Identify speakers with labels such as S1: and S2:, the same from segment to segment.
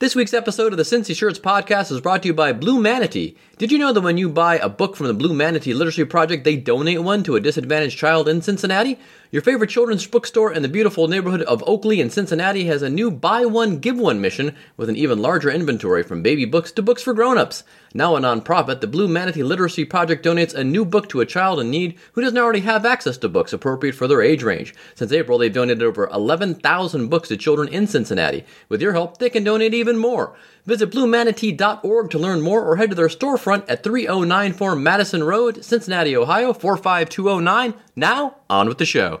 S1: This week's episode of the Cincy Shirts podcast is brought to you by Blue Manatee. Did you know that when you buy a book from the Blue Manatee Literacy Project, they donate one to a disadvantaged child in Cincinnati? Your favorite children's bookstore in the beautiful neighborhood of Oakley in Cincinnati has a new buy one, give one mission with an even larger inventory from baby books to books for grown-ups. Now a nonprofit, the Blue Manatee Literacy Project donates a new book to a child in need who doesn't already have access to books appropriate for their age range. Since April, they've donated over 11,000 books to children in Cincinnati. With your help, they can donate even more. Visit bluemanatee.org to learn more or head to their storefront at 3094 Madison Road, Cincinnati, Ohio 45209. Now, on with the show.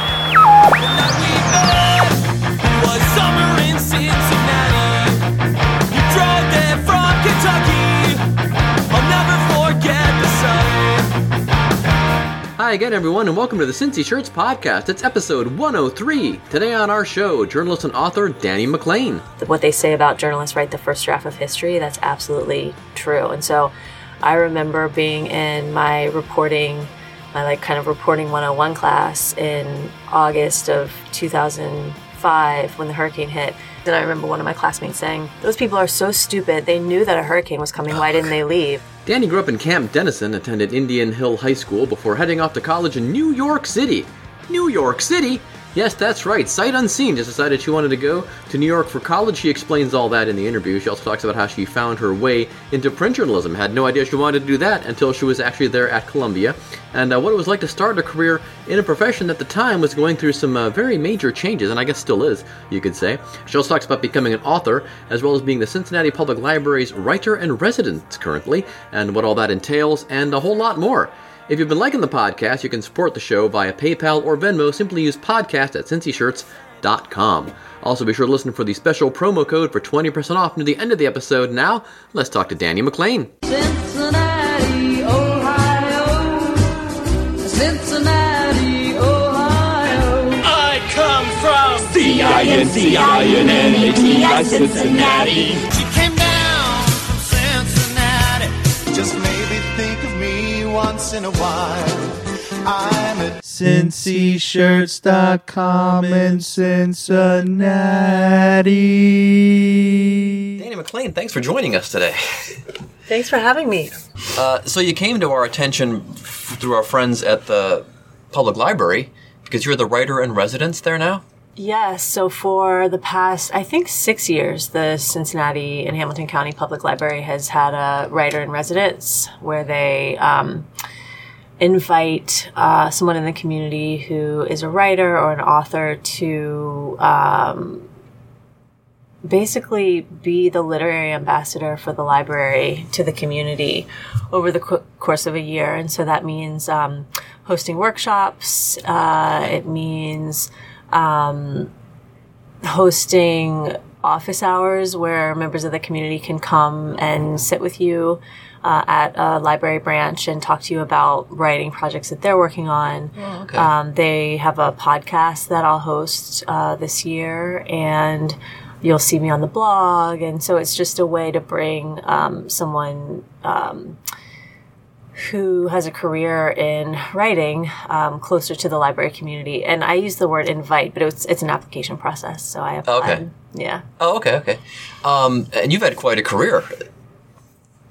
S1: Hi again, everyone, and welcome to the Cincy Shirts podcast. It's episode 103. Today on our show, journalist and author Dani McClain.
S2: what they say about journalists write the first draft of history, that's absolutely true. And so I remember being in my reporting, my like kind of reporting 101 class in August of 2005 when the hurricane hit. And I remember one of my classmates saying, Those people are so stupid. They knew that a hurricane was coming. Why didn't they leave?
S1: Dani grew up in Camp Dennison, attended Indian Hill High School before heading off to college in New York City. New York City? Yes, that's right. Sight unseen just decided she wanted to go to New York for college. She explains all that in the interview. She also talks about how she found her way into print journalism. Had no idea she wanted to do that until she was actually there at Columbia, and uh, what it was like to start a career in a profession that at the time was going through some uh, very major changes, and I guess still is, you could say. She also talks about becoming an author, as well as being the Cincinnati Public Library's writer in residence currently, and what all that entails, and a whole lot more. If you've been liking the podcast, you can support the show via PayPal or Venmo. Simply use podcast at cincyshirts.com. Also, be sure to listen for the special promo code for 20% off near the end of the episode. Now, let's talk to Dani McClain.
S3: Cincinnati, Ohio. Cincinnati, Ohio.
S4: I come from
S5: C-I-N-C-I-N-N-A-T-I, Cincinnati.
S6: Once in a while. I'm at
S7: cincyshirts.com in Cincinnati.
S1: Dani McClain, thanks for joining us today.
S2: Thanks for having me.
S1: Uh, so, you came to our attention f- through our friends at the public library because you're the writer in residence there now?
S2: Yes, so for the past, I think, six years, the Cincinnati and Hamilton County Public Library has had a writer in residence where they um, invite uh, someone in the community who is a writer or an author to um, basically be the literary ambassador for the library to the community over the co- course of a year. And so that means um, hosting workshops, uh, it means um, hosting office hours where members of the community can come and sit with you uh, at a library branch and talk to you about writing projects that they're working on.
S1: okay.
S2: Um, they have a podcast that I'll host uh, this year, and you'll see me on the blog. And so it's just a way to bring um, someone. Um, who has a career in writing um, closer to the library community. And I use the word invite, but it's it's an application process. So I applied.
S1: Okay.
S2: Yeah.
S1: Oh, okay, okay. Um, and you've had quite a career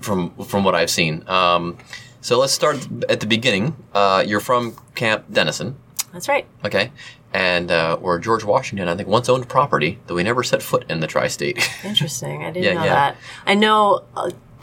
S1: from from what I've seen. Um, so let's start at the beginning. Uh, you're from Camp Dennison,
S2: That's right.
S1: okay, and uh, where George Washington, I think, once owned property, though he never set foot in the tri-state.
S2: Interesting. I didn't
S1: Yeah,
S2: know
S1: yeah.
S2: that. I know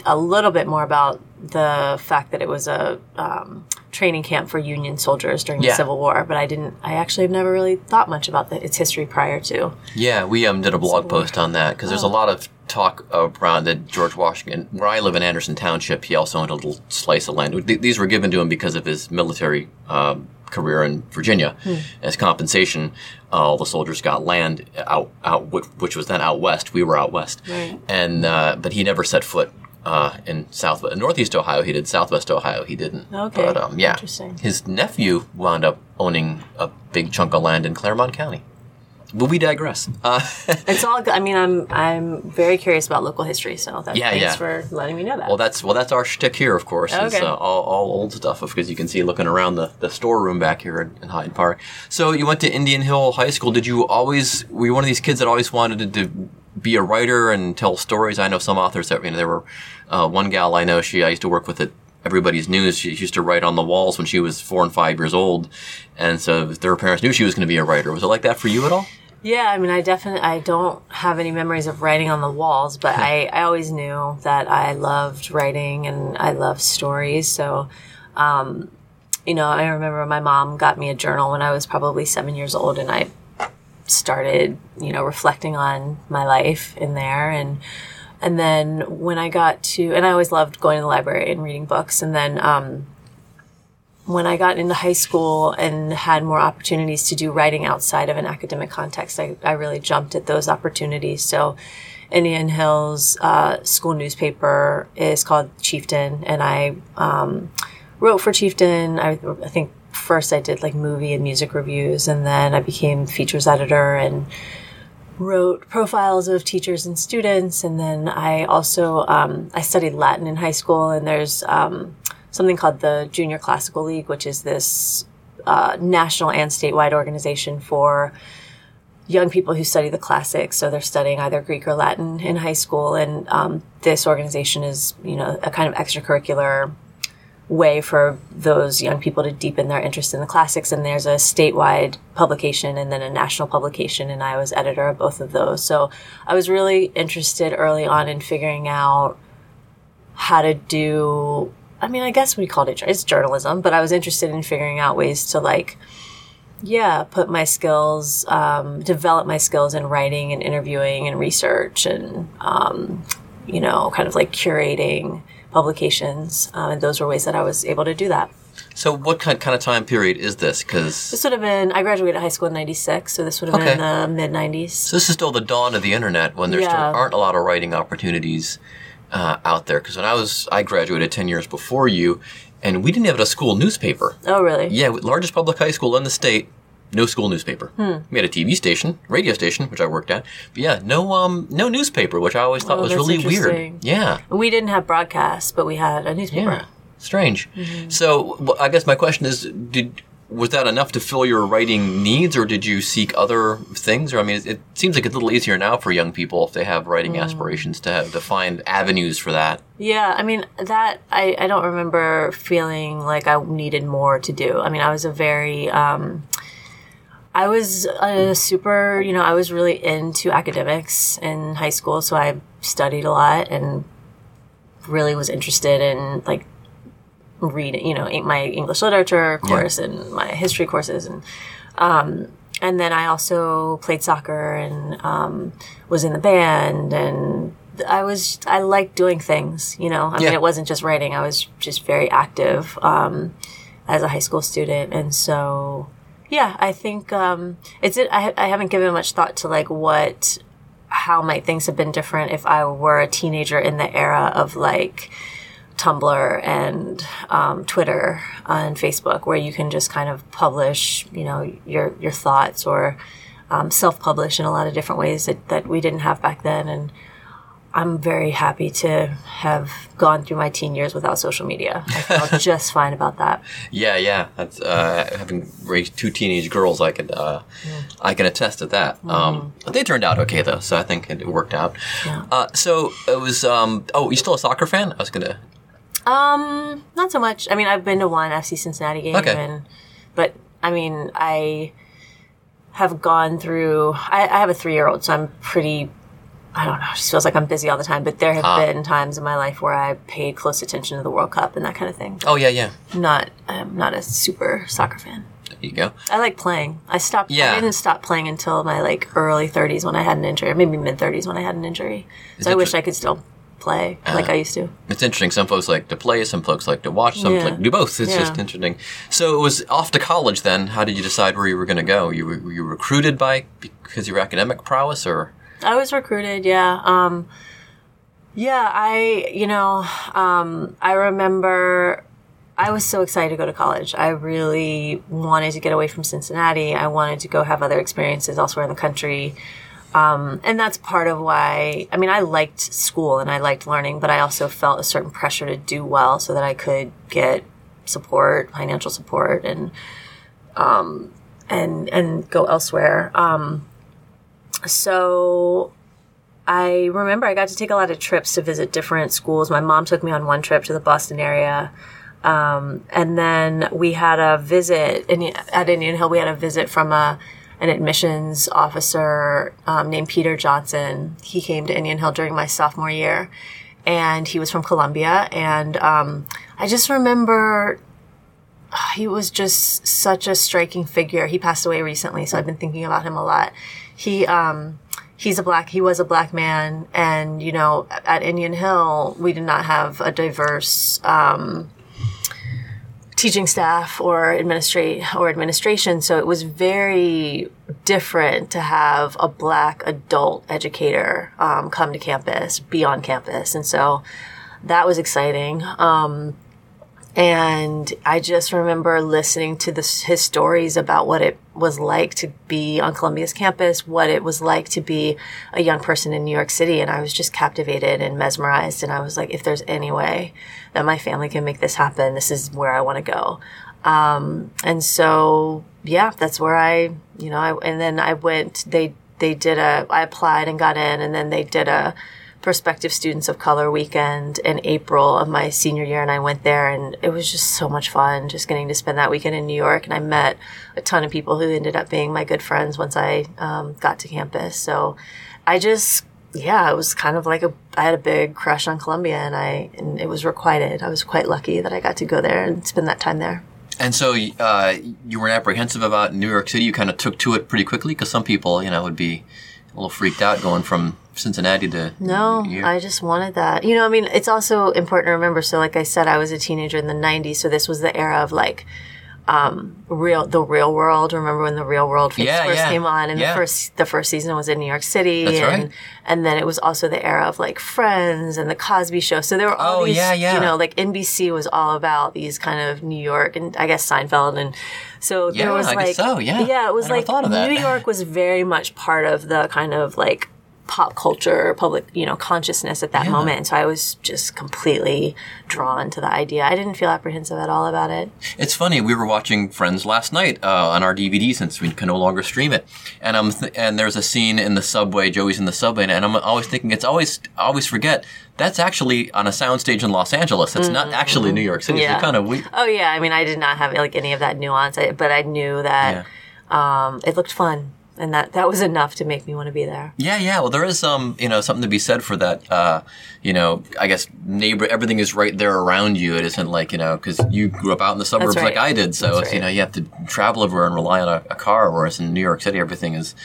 S2: a, little bit more about the fact that it was a um, training camp for Union soldiers during
S1: Yeah.
S2: the Civil War, but I didn't. I actually have never really thought much about the, its history prior to.
S1: yeah, we um, did a blog post on that because there's a lot of talk around that George Washington, where I live in Anderson Township, he also owned a little slice of land. Th- These were given to him because of his military um, career in Virginia. As compensation, uh, all the soldiers got land out, out which, which was then out west. We were out west,
S2: Right.
S1: and uh, but he never set foot. Uh, in south northeast Ohio, he did. Southwest Ohio, he didn't.
S2: Okay,
S1: but um, yeah,
S2: interesting.
S1: His nephew wound up owning a big chunk of land in Clermont County. but we digress. Uh,
S2: It's all good. I mean, I'm I'm very curious about local history, so that,
S1: Yeah,
S2: thanks
S1: yeah.
S2: for letting me know that.
S1: well, that's well, that's our shtick here, of course. It's
S2: Okay.
S1: uh, all, all old stuff, because you can see looking around the, the storeroom back here in, in Hyde Park. So you went to Indian Hill High School. Did you always were you one of these kids that always wanted to be a writer and tell stories? I know some authors that you know there were uh, one gal I know. She I used to work with at Everybody's News. She used to write on the walls when she was four and five years old, and so their parents knew she was going to be a writer. Was it like that for you at all?
S2: Yeah, I mean, I definitely I don't have any memories of writing on the walls, but I, I always knew that I loved writing and I love stories. So, um, you know, I remember my mom got me a journal when I was probably seven years old, and I started, you know, reflecting on my life in there and. And then when I got to, and I always loved going to the library and reading books. And then um, when I got into high school and had more opportunities to do writing outside of an academic context, I, I really jumped at those opportunities. So, Indian Hills uh, school newspaper is called Chieftain, and I um, wrote for Chieftain. I, I think first I did like movie and music reviews, and then I became features editor and wrote profiles of teachers and students and then i also um, i studied latin in high school and there's um, something called the junior classical league which is this uh, national and statewide organization for young people who study the classics. So they're studying either greek or latin in high school and um, this organization is you know a kind of extracurricular way for those young people to deepen their interest in the classics. And there's a statewide publication and then a national publication, and I was editor of both of those. So I was really interested early on in figuring out how to do. I mean, I guess we called it it's journalism, but I was interested in figuring out ways to like, yeah, put my skills, um, develop my skills in writing and interviewing and research and, um, you know, kind of like curating publications. Um, and those were ways that I was able to do that.
S1: So, what kind kind of time period is this? Because
S2: This would have been, I graduated high school in 96, so this would have been
S1: Okay.
S2: in the mid 90s.
S1: So this is still the dawn of the internet when there still aren't a lot of writing opportunities uh, out there. Because when I was, I graduated ten years before you, and we didn't have a school newspaper.
S2: Oh, really?
S1: Yeah, largest public high school in the state, no school newspaper.
S2: Hmm.
S1: We had a TV station, radio station, which I worked at. But yeah, no um, no newspaper, which I always thought
S2: Oh,
S1: was really weird. Yeah,
S2: We didn't have broadcasts, but we had a newspaper.
S1: yeah, strange.
S2: Mm-hmm.
S1: So well, I guess my question is, did was that enough to fill your writing needs, or did you seek other things? Or I mean, it, it seems like it's a little easier now for young people if they have writing
S2: Mm.
S1: aspirations to have, to find avenues for that.
S2: Yeah, I mean that I, I don't remember feeling like I needed more to do. I mean, I was a very um I was a super, you know, I was really into academics in high school, so I studied a lot and really was interested in like reading, you know, my English literature course and my history courses and um and then I also played soccer and um, was in the band and I was I liked doing things, you know. I
S1: Yeah.
S2: mean, it wasn't just writing. I was just very active um, as a high school student, and so yeah, I think um, it's. I, I haven't given much thought to like what how might things have been different if I were a teenager in the era of like Tumblr and um, Twitter and Facebook, where you can just kind of publish, you know, your your thoughts or um, self-publish in a lot of different ways that, that we didn't have back then. And I'm very happy to have gone through my teen years without social media. I felt just fine about that.
S1: Yeah, yeah. That's uh, having raised two teenage girls. I could, uh, I can attest to that. Um, they turned out okay though, so I think it worked out.
S2: Mm-hmm. Yeah.
S1: Uh, so it was. Um, oh, you still a soccer fan? I was gonna.
S2: Um, not so much. I mean, I've been to one FC Cincinnati game,
S1: Okay.
S2: and but I mean, I have gone through. I, I have a three-year-old, so I'm pretty. I don't know. It just feels like I'm busy all the time. But there have
S1: Ah.
S2: been times in my life where I paid close attention to the World Cup and that kind of thing.
S1: Oh yeah, yeah.
S2: Not, I'm not a super soccer fan.
S1: There you go.
S2: I like playing. I stopped.
S1: Yeah.
S2: I didn't stop playing until my like early 30s when I had an injury, or maybe mid 30s when I had an injury. So I wish I could still play
S1: Uh-huh.
S2: like I used to.
S1: It's interesting. Some folks like to play, some folks like to watch, some
S2: Yeah.
S1: like do both. It's
S2: Yeah.
S1: just interesting. So it was off to college then. How did you decide where you were going to go? You were, were you recruited by because of your academic prowess, or
S2: I was recruited, yeah. Um, yeah, I, you know, um, I remember I was so excited to go to college. I really wanted to get away from Cincinnati. I wanted to go have other experiences elsewhere in the country. Um, and that's part of why, I mean, I liked school and I liked learning, but I also felt a certain pressure to do well so that I could get support, financial support, and, um, and, and go elsewhere. Um, so I remember I got to take a lot of trips to visit different schools. My mom took me on one trip to the Boston area. Um, and then we had a visit in, at Indian Hill. We had a visit from a an admissions officer um, named Peter Johnson. He came to Indian Hill during my sophomore year, and he was from Columbia. And um, I just remember he was just such a striking figure. He passed away recently, so I've been thinking about him a lot. He um, he's a black he was a black man, and you know at Indian Hill we did not have a diverse. Um, teaching staff or administrate or administration so it was very different to have a black adult educator um, come to campus be on campus and so that was exciting um, and I just remember listening to his stories about what it was like to be on Columbia's campus, what it was like to be a young person in New York City. And I was just captivated and mesmerized. And I was like, if there's any way that my family can make this happen, this is where I want to go. Um, and so, yeah, that's where I, you know, I, and then I went, they, they did a, I applied and got in, and then they did a, prospective students of color weekend in April of my senior year and I went there and it was just so much fun just getting to spend that weekend in New York and I met a ton of people who ended up being my good friends once I um, got to campus. So I just yeah it was kind of like a I had a big crush on Columbia and I and it was requited. I was quite lucky that I got to go there and spend that time there.
S1: And so uh, you weren't apprehensive about New York City. You kind of took to it pretty quickly? Because some people, you know, would be a little freaked out going from Cincinnati to
S2: No,
S1: here.
S2: I just wanted that. You know, I mean, it's also important to remember. So, like I said, I was a teenager in the '90s, so this was the era of like um, real, the Real World. Remember when the Real World first,
S1: Yeah,
S2: first
S1: yeah,
S2: came on, and
S1: yeah.
S2: the first the first season was in New York City,
S1: That's
S2: and
S1: right.
S2: and then it was also the era of like Friends and the Cosby Show. So there were all
S1: Oh,
S2: these,
S1: yeah, yeah.
S2: you know, like NBC was all about these kind of New York and I guess Seinfeld and. So there was
S1: I guess
S2: like,
S1: so, yeah.
S2: yeah, it was like
S1: of that.
S2: New York was very much part of the kind of like pop culture, public, you know, consciousness at that
S1: Yeah.
S2: moment. So I was just completely drawn to the idea. I didn't feel apprehensive at all about it.
S1: It's funny. We were watching Friends last night uh, on our DVD since we can no longer stream it, and I'm th- and there's a scene in the subway. Joey's in the subway, and I'm always thinking it's always I always forget that's actually on a soundstage in Los Angeles. It's not actually New York City.
S2: Mm-hmm. Yeah.
S1: It's kind of weird.
S2: Oh yeah, I mean, I did not have like any of that nuance, I, but I knew that um, it looked fun, and that that was enough to make me want to be there.
S1: Yeah, yeah. Well, there is some, you know, something to be said for that. Uh, you know, I guess neighbor, everything is right there around you. It isn't like you know, because you grew up out in the suburbs
S2: right.
S1: like I did, so
S2: That's
S1: it's, you know, you have to travel everywhere and rely on a, a car. Whereas in New York City, everything is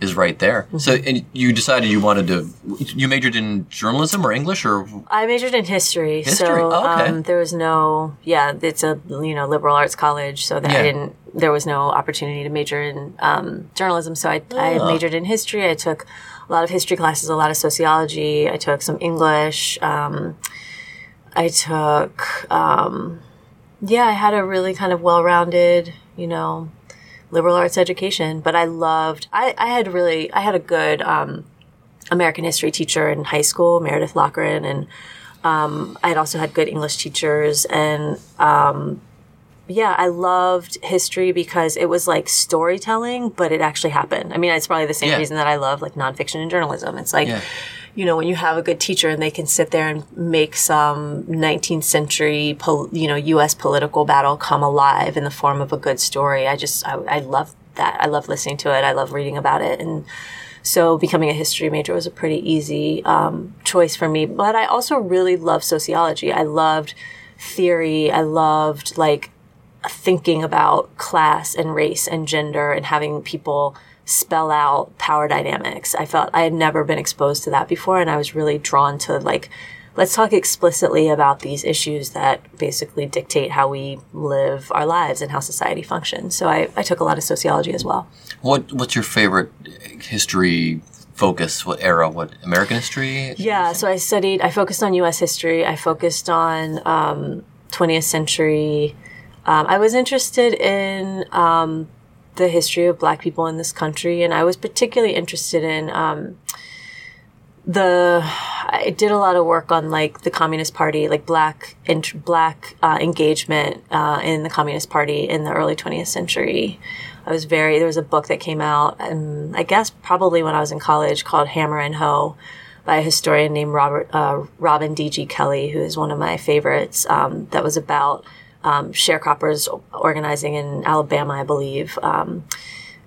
S1: is right there.
S2: Mm-hmm.
S1: So, and you decided you wanted to. You majored in journalism or English or
S2: I majored in history,
S1: History?
S2: so
S1: Oh, okay.
S2: um, there was no, yeah, it's a you know liberal arts college, so that
S1: Yeah.
S2: I didn't, there was no opportunity to major in um, journalism. So I, I
S1: Oh.
S2: majored in history. I took a lot of history classes, a lot of sociology. I took some English. Um, I took, um, yeah, I had a really kind of well-rounded, you know, liberal arts education. But I loved, I, I had really, I had a good. Um, American history teacher in high school, Meredith Lochran, and um, I had also had good English teachers. And um, yeah, I loved history because it was like storytelling, but it actually happened. I mean, it's probably the same
S1: Yeah.
S2: reason that I love like nonfiction and journalism. It's like,
S1: Yeah.
S2: you know, when you have a good teacher and they can sit there and make some 19th century, pol- you know, U.S. political battle come alive in the form of a good story. I just, I, I love that. I love listening to it. I love reading about it. And so becoming a history major was a pretty easy um, choice for me. But I also really loved sociology. I loved theory. I loved like thinking about class and race and gender and having people spell out power dynamics. I felt I had never been exposed to that before and I was really drawn to like let's talk explicitly about these issues that basically dictate how we live our lives and how society functions. So I, I took a lot of sociology as well.
S1: what? What's your favorite history focus? What era? What American history?
S2: Yeah, so I studied, I focused on US history. I focused on um, 20th century. Um, I was interested in um, the history of Black people in this country, and I was particularly interested in um, the. I did a lot of work on like the Communist Party, like Black Black uh, engagement uh, in the Communist Party in the early 20th century. I was very. There was a book that came out, and I guess probably when I was in college, called Hammer and Hoe by a historian named Robert uh, Robin D.G. Kelley, who is one of my favorites. Um, that was about um, sharecroppers organizing in Alabama, I believe. Um,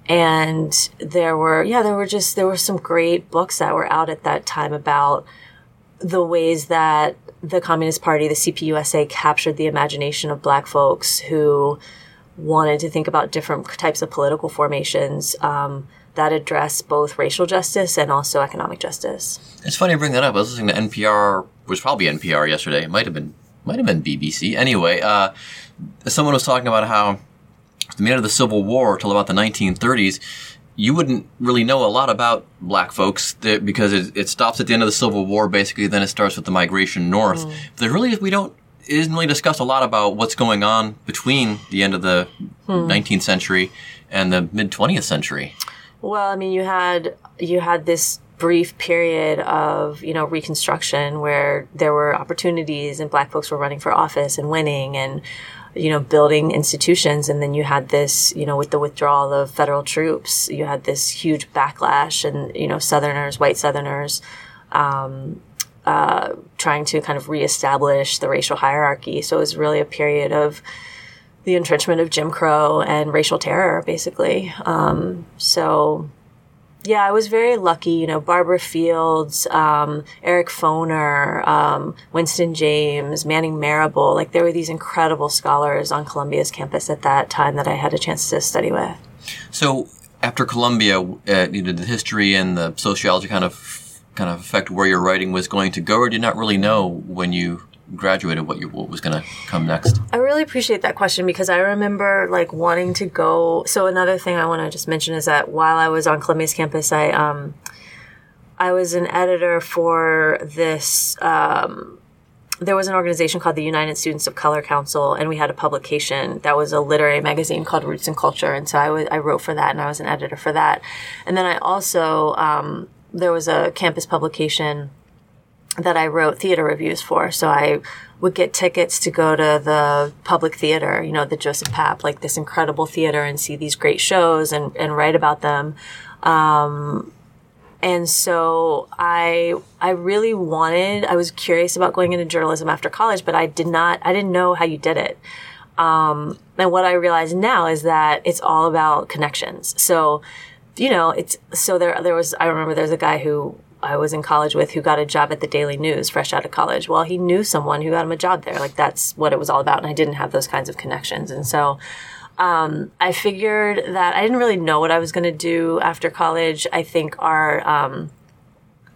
S2: and there were, yeah, there were just there were some great books that were out at that time about the ways that the Communist Party, the CPUSA, captured the imagination of Black folks who wanted to think about different types of political formations. Um, that address both racial justice and also economic justice.
S1: It's funny you bring that up. I was listening to NPR. Was probably NPR yesterday. It might have been might have been BBC. Anyway, uh, someone was talking about how the end of the Civil War till about the 1930s, you wouldn't really know a lot about black folks that, because it, it stops at the end of the Civil War, basically. Then it starts with the migration north.
S2: Mm.
S1: There really we don't it isn't really discussed a lot about what's going on between the end of the
S2: Hmm.
S1: 19th century and the mid 20th century.
S2: Well, I mean, you had you had this brief period of you know reconstruction where there were opportunities and black folks were running for office and winning and you know building institutions and then you had this you know with the withdrawal of federal troops you had this huge backlash and you know southerners white southerners um, uh, trying to kind of reestablish the racial hierarchy so it was really a period of the entrenchment of Jim Crow and racial terror, basically. Um, so, yeah, I was very lucky. You know, Barbara Fields, um, Eric Foner, um, Winston James, Manning Marable. Like, there were these incredible scholars on Columbia's campus at that time that I had a chance to study with.
S1: So after Columbia, uh, you know, the history and the sociology kind of kind of affect where your writing was going to go, or did you not really know when you graduated what you what was going to come next?
S2: I really appreciate that question because I remember like wanting to go. So another thing I want to just mention is that while I was on Columbia's campus, I um, I was an editor for this. Um, there was an organization called the United Students of Color Council, and we had a publication that was a literary magazine called Roots and Culture. And so I wrote for that, and I was an editor for that. And then I also um, there was a campus publication that I wrote theater reviews for. So I would get tickets to go to the public theater, you know, the Joseph Papp, like this incredible theater and see these great shows and, and write about them. Um, and so I, I really wanted, I was curious about going into journalism after college, but I did not, I didn't know how you did it. Um, and what I realize now is that it's all about connections. So, you know, it's, so there, there was, I remember there's a guy who I was in college with who got a job at the Daily News fresh out of college. Well, he knew someone who got him a job there. Like that's what it was all about. And I didn't have those kinds of connections. And so, um, I figured that I didn't really know what I was going to do after college. I think our, um,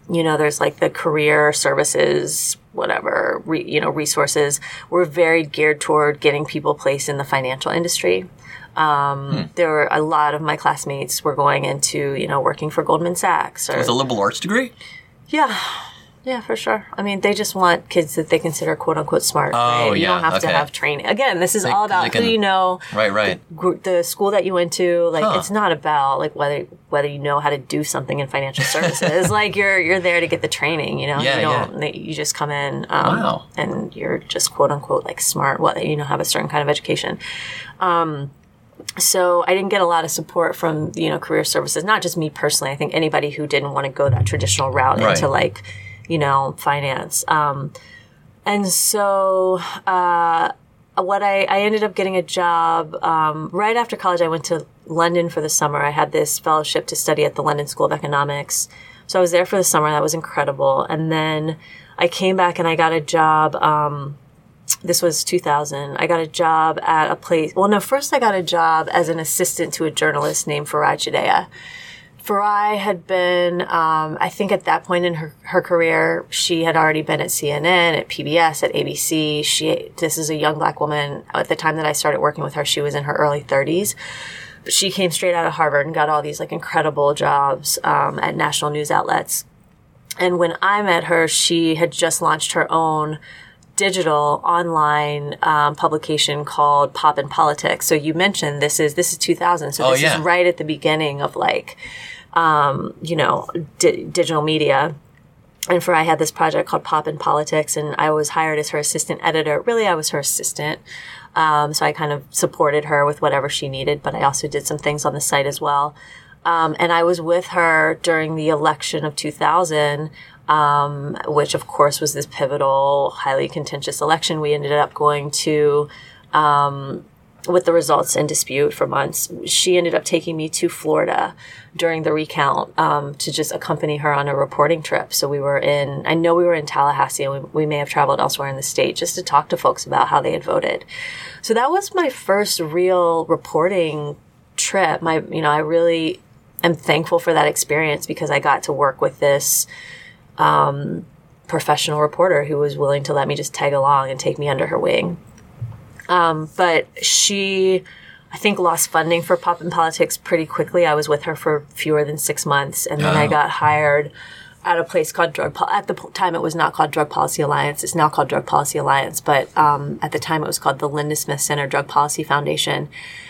S2: you know, there's like the career services, whatever, re, you know, resources were very geared toward getting people placed in the financial industry. Um, there were a lot of my classmates were going into, you know, working for Goldman Sachs or
S1: With a liberal arts degree?
S2: yeah. Yeah, for sure. I mean, they just want kids that they consider quote unquote smart.
S1: Oh,
S2: right? You
S1: yeah,
S2: don't have to have training. Again, this is
S1: They-
S2: all about
S1: can-
S2: who you know,
S1: Right, right.
S2: gr- the school that you went to. Like,
S1: Huh.
S2: it's not about like whether whether you know how to do something in financial services. like, you're you're there to get the training. You know,
S1: Yeah,
S2: you don't. You just come in. Um,
S1: Wow.
S2: And you're just quote unquote like smart. What you know, have a certain kind of education. Um, so I didn't get a lot of support from you know career services. Not just me personally. I think anybody who didn't want to go that traditional route
S1: Right.
S2: into like you know finance. Um, and so uh, what I, I ended up getting a job um, right after college. I went to London for the summer. I had this fellowship to study at the London School of Economics. So I was there for the summer. That was incredible. And then I came back and I got a job. Um, this was 2000. I got a job at a place. Well, no, first I got a job as an assistant to a journalist named Farai Chideya. Farai had been, um, I think at that point in her, her career, she had already been at CNN, at PBS, at ABC. She, this is a young black woman. At the time that I started working with her, she was in her early 30s. But she came straight out of Harvard and got all these like incredible jobs um, at national news outlets. And when I met her, she had just launched her own digital online um, publication called Pop and Politics. So you mentioned this is this is 2000, so
S1: Oh,
S2: this
S1: yeah.
S2: is right at the beginning of like um, you know di- digital media. And Farai had this project called Pop and Politics, and I was hired as her assistant editor. Really, I was her assistant. Um, so I kind of supported her with whatever she needed, but I also did some things on the site as well. Um, and I was with her during the election of 2000, um, which of course was this pivotal, highly contentious election. We ended up going to, um, with the results in dispute for months. She ended up taking me to Florida during the recount um, to just accompany her on a reporting trip. So we were in, I know we were in Tallahassee, and we, we may have traveled elsewhere in the state just to talk to folks about how they had voted. So that was my first real reporting trip. My, you know, I really am thankful for that experience because I got to work with this um, professional reporter who was willing to let me just tag along and take me under her wing. Um, but she, I think, lost funding for Pop and Politics pretty quickly. I was with her for fewer than six months, and then I
S1: Oh.
S2: got hired at a place called Drug. At the po- time, it was not called Drug Policy Alliance. It's now called Drug Policy Alliance, but um, at the time, it was called the Lindesmith Center Drug Policy Foundation,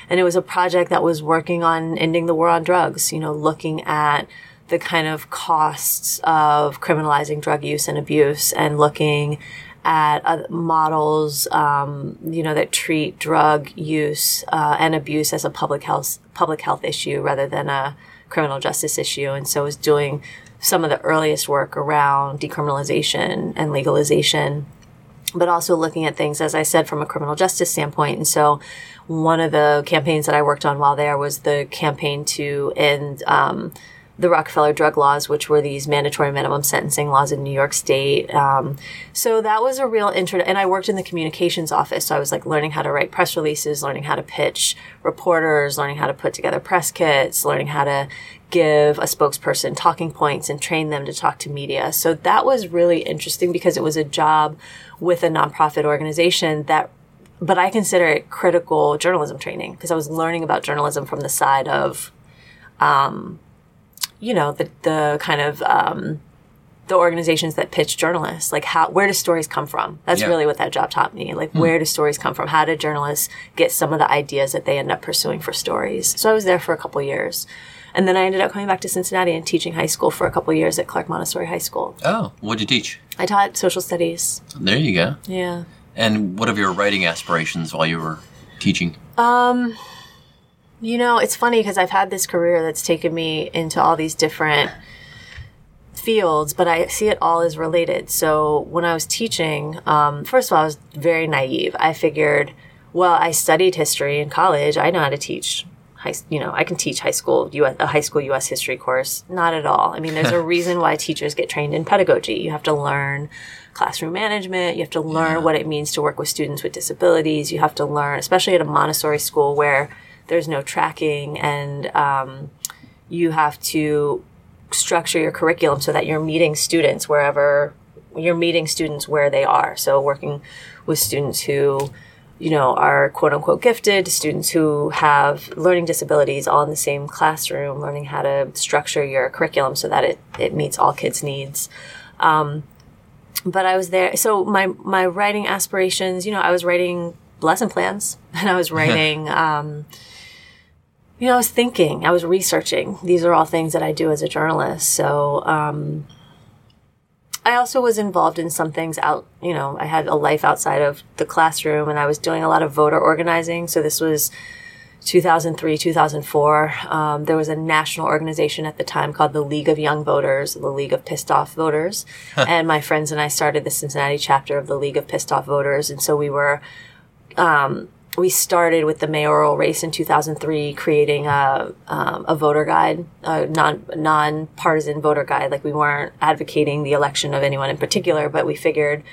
S2: and it was a project that was working on ending the war on drugs. You know, looking at the kind of costs of criminalizing drug use and abuse, and looking at uh, models, um, you know, that treat drug use uh, and abuse as a public health public health issue rather than a criminal justice issue. And so, was doing some of the earliest work around decriminalization and legalization, but also looking at things, as I said, from a criminal justice standpoint. And so, one of the campaigns that I worked on while there was the campaign to end. Um, the Rockefeller drug laws, which were these mandatory minimum sentencing laws in New York State. Um, so that was a real intro. And I worked in the communications office. So I was like learning how to write press releases, learning how to pitch reporters, learning how to put together press kits, learning how to give a spokesperson talking points and train them to talk to media. So that was really interesting because it was a job with a nonprofit organization that but I consider it critical journalism training because I was learning about journalism from the side of um, you know the the kind of um, the organizations that pitch journalists like how where do stories come from? That's
S1: Yeah.
S2: really what that job taught me. Like where do stories come from? How do journalists get some of the ideas that they end up pursuing for stories? So i was there for a couple years. And then i ended up coming back to cincinnati and teaching high school for a couple years at clark montessori high school.
S1: Oh, what'd you teach?
S2: i taught social studies.
S1: There you go.
S2: yeah.
S1: And what of your writing aspirations while you were teaching?
S2: Um, you know, it's funny because I've had this career that's taken me into all these different fields, but I see it all as related. So when I was teaching, um, first of all, I was very naive. I figured, well, I studied history in college. I know how to teach. High, you know, I can teach high school US, a high school U.S. history course. Not at all. I mean, there's a reason why teachers get trained in pedagogy. You have to learn classroom management. You have to learn what it means to work with students with disabilities. You have to learn, especially at a Montessori school where there's no tracking and um, you have to structure your curriculum so that you're meeting students wherever you're meeting students where they are. So working with students who, you know, are quote unquote gifted, students who have learning disabilities all in the same classroom, learning how to structure your curriculum so that it, it meets all kids' needs. Um, but I was there. So my, my writing aspirations, you know, I was writing lesson plans and I was writing, um, you know, I was thinking, I was researching. These are all things that I do as a journalist. So, um, I also was involved in some things out, you know, I had a life outside of the classroom and I was doing a lot of voter organizing. So this was 2003, 2004. Um, there was a national organization at the time called the League of Young Voters, the League of Pissed Off Voters. and my friends and I started the Cincinnati chapter of the League of Pissed Off Voters. And so we were, um, we started with the mayoral race in 2003, creating a, um, a voter guide, a non, non-partisan voter guide. Like we weren't advocating the election of anyone in particular, but we figured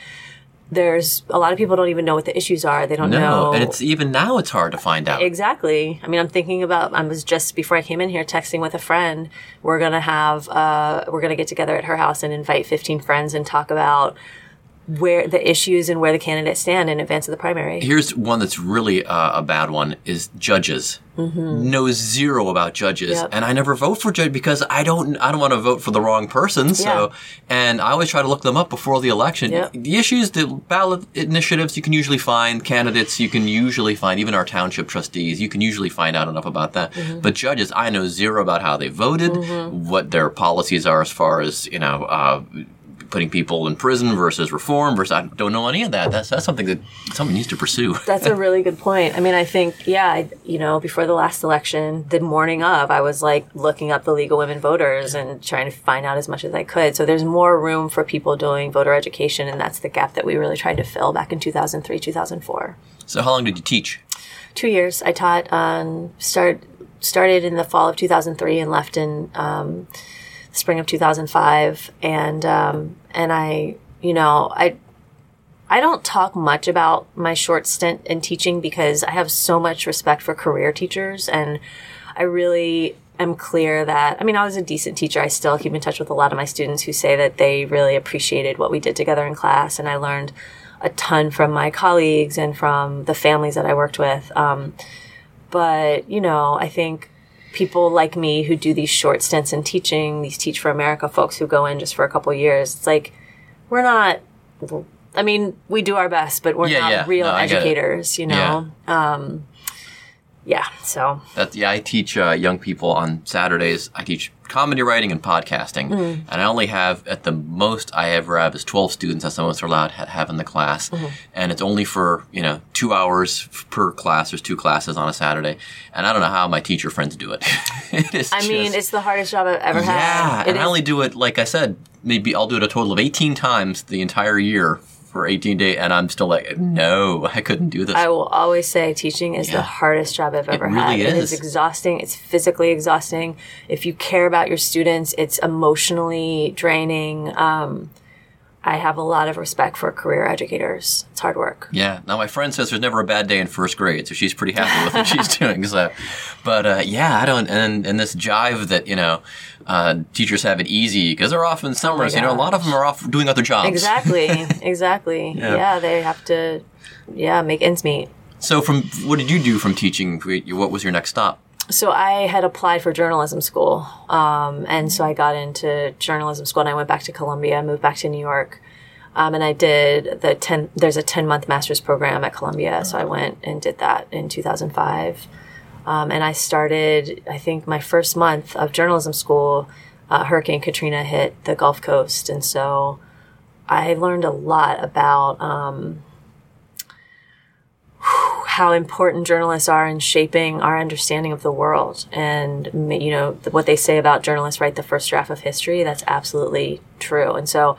S2: there's a lot of people don't even know what the issues are. They don't
S1: No,
S2: know.
S1: and it's even now it's hard to find out.
S2: Exactly. I mean, I'm thinking about. I was just before I came in here texting with a friend. We're gonna have. Uh, we're gonna get together at her house and invite 15 friends and talk about where the issues and where the candidates stand in advance of the primary.
S1: Here's one that's really uh, a bad one: is judges. Know zero about judges,
S2: Mm-hmm. Yep.
S1: and I never vote for judge because I don't. I don't want to vote for the wrong person. So, and I always try to look them up before the election.
S2: Yep.
S1: The issues, the ballot initiatives, you can usually find candidates. You can usually find even our township trustees. You can usually find out enough about that.
S2: Mm-hmm.
S1: But judges, I know zero about how they voted, what their policies are as far as you know. Uh, Putting people in prison versus reform versus I don't know any of that. That's that's something that someone needs to pursue.
S2: That's a really good point. I mean, I think, yeah, I, you know, before the last election, the morning of, I was like looking up the League of Women Voters and trying to find out as much as I could. So there's more room for people doing voter education, and that's the gap that we really tried to fill back in 2003, 2004.
S1: So how long did you teach?
S2: Two years. I taught, um, start, started in the fall of 2003 and left in um, spring of 2005. And, um, and I, you know, I, I don't talk much about my short stint in teaching because I have so much respect for career teachers and I really am clear that I mean I was a decent teacher. I still keep in touch with a lot of my students who say that they really appreciated what we did together in class and I learned a ton from my colleagues and from the families that I worked with. Um, but you know, I think people like me who do these short stints in teaching, these Teach for America folks who go in just for a couple years, it's like we're not. I mean, we do our best, but we're
S1: Yeah,
S2: not
S1: yeah.
S2: real
S1: No, I get it.
S2: educators, you know. Um, yeah. So
S1: That yeah, I teach uh, young people on Saturdays. I teach comedy writing and podcasting,
S2: Mm.
S1: and I only have at the most I ever have is twelve students. That's the most we're allowed to ha- have in the class,
S2: Mm-hmm.
S1: and it's only for you know two hours per class. There's two classes on a Saturday, and I don't know how my teacher friends do it. it is
S2: I mean, it's the hardest job I've ever
S1: yeah,
S2: had. It
S1: and I only do it like I said. Maybe I'll do it a total of eighteen times the entire year for eighteen days, and I'm still like, no, I couldn't do this.
S2: I will always say teaching is
S1: Yeah.
S2: the hardest job I've ever it
S1: really
S2: had. It
S1: is.
S2: is exhausting. It's physically exhausting. If you care about your students, it's emotionally draining. Um, I have a lot of respect for career educators. It's hard work.
S1: Yeah. Now my friend says there's never a bad day in first grade, so she's pretty happy with what she's doing. So, but uh, yeah, I don't. And and this jive that you know, uh, teachers have it easy because they're off in summers. you know, a lot of them are off doing other jobs.
S2: Exactly. exactly.
S1: Yeah.
S2: yeah, they have to. Yeah, make ends meet.
S1: So, from what did you do from teaching? What was your next stop?
S2: So I had applied for journalism school, um, and so I got into journalism school, and I went back to Columbia, moved back to New York, um, and I did the ten. There's a ten month master's program at Columbia, so I went and did that in 2005, um, and I started. I think my first month of journalism school, uh, Hurricane Katrina hit the Gulf Coast, and so I learned a lot about. How important journalists are in shaping our understanding of the world. And, you know, what they say about journalists write the first draft of history, that's absolutely true. And so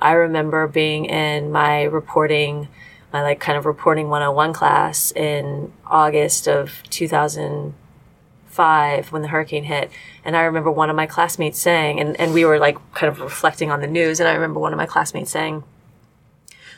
S2: I remember being in my reporting, my like kind of reporting 101 class in August of 2005 when the hurricane hit. And I remember one of my classmates saying, and, and we were like kind of reflecting on the news. And I remember one of my classmates saying,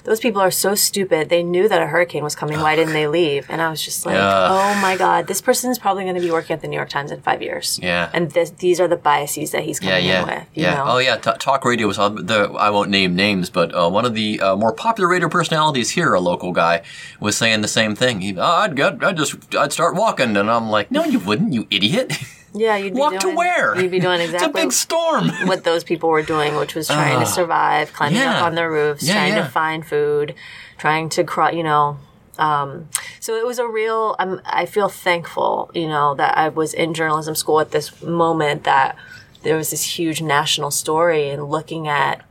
S2: those people are so stupid. They knew that a hurricane was coming. Why didn't they leave? And I was just like,
S1: Yeah.
S2: oh my God, this person is probably going to be working at the New York Times in five years.
S1: Yeah.
S2: And this, these are the biases that he's coming
S1: yeah,
S2: in with. You
S1: yeah.
S2: Know?
S1: Oh, yeah. T- talk radio was on the. I won't name names, but uh, one of the uh, more popular radio personalities here, a local guy, was saying the same thing. He, oh, I'd get, I'd just, I'd start walking, and I'm like, no, you wouldn't, you idiot.
S2: Yeah, you'd be
S1: Walk
S2: doing,
S1: to where?
S2: You'd be doing exactly.
S1: it's a big storm.
S2: what those people were doing, which was trying to survive, climbing
S1: yeah.
S2: up on their roofs,
S1: Yeah,
S2: trying
S1: yeah.
S2: to find food, trying to crawl, you know. Um, so it was a real, I'm, I feel thankful, you know, that I was in journalism school at this moment that there was this huge national story and looking at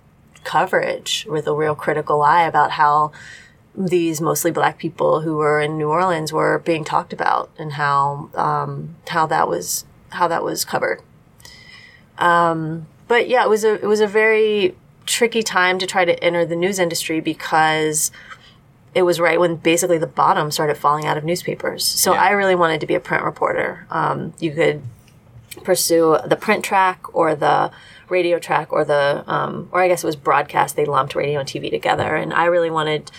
S2: coverage with a real critical eye about how these mostly black people who were in New Orleans were being talked about and how um, how that was how that was covered. Um, but yeah, it was a it was a very tricky time to try to enter the news industry because it was right when basically the bottom started falling out of newspapers. So
S1: Yeah.
S2: I really wanted to be a print reporter. Um, you could pursue the print track or the radio track or the um, or I guess it was broadcast. They lumped radio and TV together, and I really wanted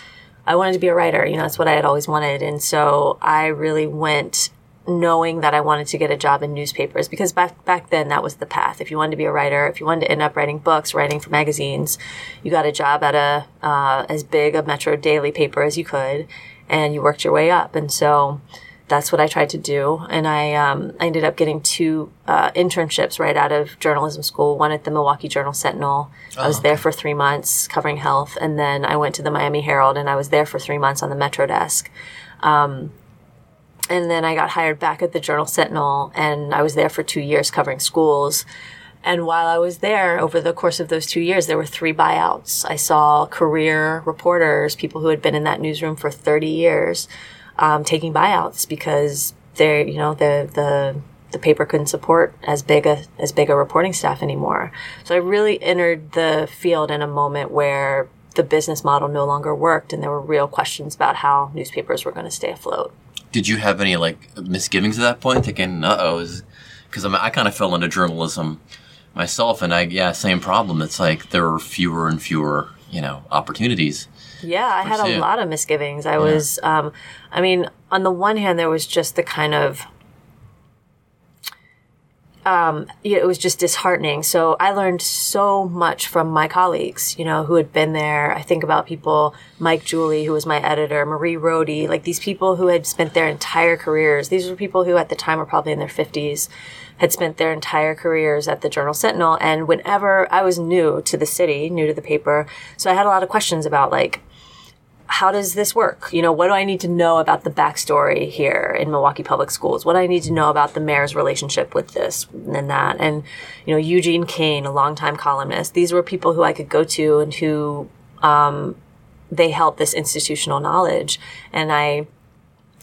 S2: I wanted to be a writer. You know, that's what I had always wanted, and so I really went knowing that I wanted to get a job in newspapers because back back then that was the path. If you wanted to be a writer, if you wanted to end up writing books, writing for magazines, you got a job at a uh, as big a metro daily paper as you could, and you worked your way up. And so that's what I tried to do. And I, um, I ended up getting two uh, internships right out of journalism school. One at the Milwaukee Journal Sentinel. I was there for three months covering health, and then I went to the Miami Herald, and I was there for three months on the Metro desk. Um, and then I got hired back at the Journal Sentinel, and I was there for two years covering schools. And while I was there, over the course of those two years, there were three buyouts. I saw career reporters, people who had been in that newsroom for 30 years, um, taking buyouts because they're, you know, the, the, the paper couldn't support as big a, as big a reporting staff anymore. So I really entered the field in a moment where the business model no longer worked and there were real questions about how newspapers were going to stay afloat.
S1: Did you have any like misgivings at that point, thinking, "Uh oh," because I, mean, I kind of fell into journalism myself, and I yeah, same problem. It's like there are fewer and fewer, you know, opportunities.
S2: Yeah, I had a lot of misgivings. I was, um, I mean, on the one hand, there was just the kind of, um, it was just disheartening. So I learned so much from my colleagues, you know, who had been there. I think about people, Mike Julie, who was my editor, Marie Rohde, like these people who had spent their entire careers. These were people who at the time were probably in their fifties, had spent their entire careers at the Journal Sentinel. And whenever I was new to the city, new to the paper, so I had a lot of questions about like, how does this work? You know, what do I need to know about the backstory here in Milwaukee Public Schools? What do I need to know about the mayor's relationship with this and that? And, you know, Eugene Kane, a longtime columnist, these were people who I could go to and who, um, they held this institutional knowledge. And I,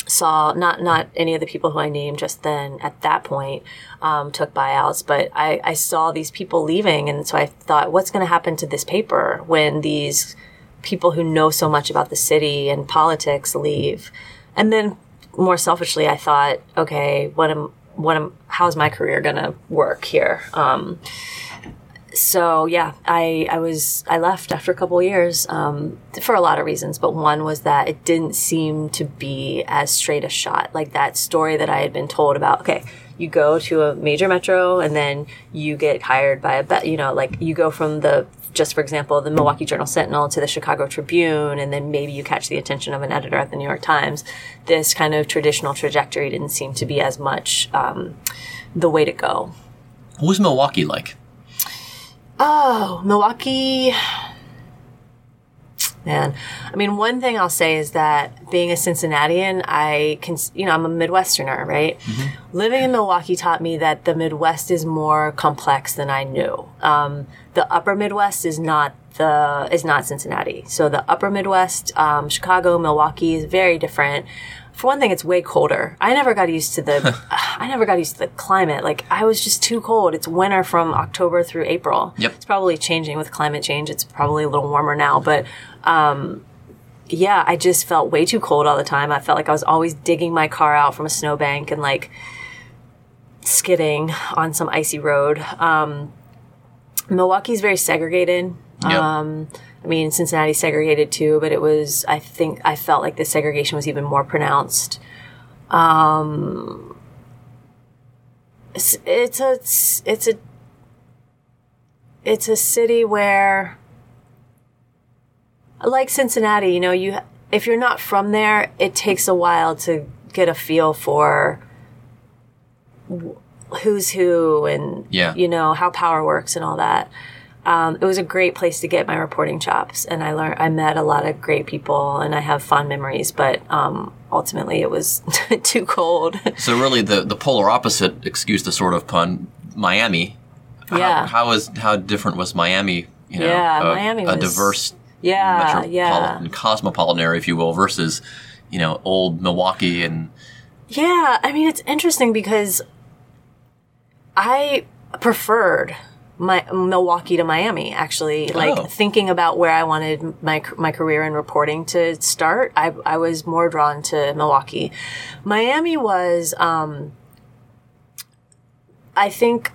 S2: saw not not any of the people who I named just then at that point um, took buyouts, but I, I saw these people leaving, and so I thought, what's going to happen to this paper when these people who know so much about the city and politics leave? And then more selfishly, I thought, okay, what am what am how's my career going to work here? Um, so yeah, I, I was, I left after a couple years, um, for a lot of reasons, but one was that it didn't seem to be as straight a shot. Like that story that I had been told about, okay, you go to a major metro and then you get hired by a, you know, like you go from the, just for example, the Milwaukee Journal Sentinel to the Chicago Tribune, and then maybe you catch the attention of an editor at the New York Times. This kind of traditional trajectory didn't seem to be as much, um, the way to go.
S1: What was Milwaukee like?
S2: Oh, Milwaukee. Man, I mean, one thing I'll say is that being a Cincinnatian, I can, you know, I'm a Midwesterner, right? Living in Milwaukee taught me that the Midwest is more complex than I knew. Um, the Upper Midwest is not the is not Cincinnati. So the Upper Midwest, um, Chicago, Milwaukee is very different. For one thing, it's way colder. I never got used to the, I never got used to the climate. Like I was just too cold. It's winter from October through April.
S1: Yep.
S2: It's probably changing with climate change. It's probably a little warmer now, but, um, yeah, I just felt way too cold all the time. I felt like I was always digging my car out from a snowbank and like skidding on some icy road. Um, Milwaukee's very segregated.
S1: Yep.
S2: Um, I mean, Cincinnati segregated too, but it was, I think, I felt like the segregation was even more pronounced. Um, it's, it's a, it's a, it's a city where, like Cincinnati, you know, you, if you're not from there, it takes a while to get a feel for who's who and,
S1: Yeah.
S2: you know, how power works and all that um, it was a great place to get my reporting chops and i learned i met a lot of great people and i have fond memories but um, ultimately it was too cold
S1: So really, the the polar opposite. Excuse the sort of pun. Miami.
S2: yeah
S1: How- how is how different was Miami? You know,
S2: Yeah,
S1: a,
S2: Miami
S1: a
S2: was-
S1: diverse
S2: yeah
S1: metropolitan,
S2: yeah
S1: cosmopolitan area, if you will, versus you know old Milwaukee and
S2: yeah i mean it's interesting because i preferred my milwaukee to miami actually like
S1: Oh.
S2: thinking about where i wanted my my career in reporting to start i i was more drawn to milwaukee miami was um I think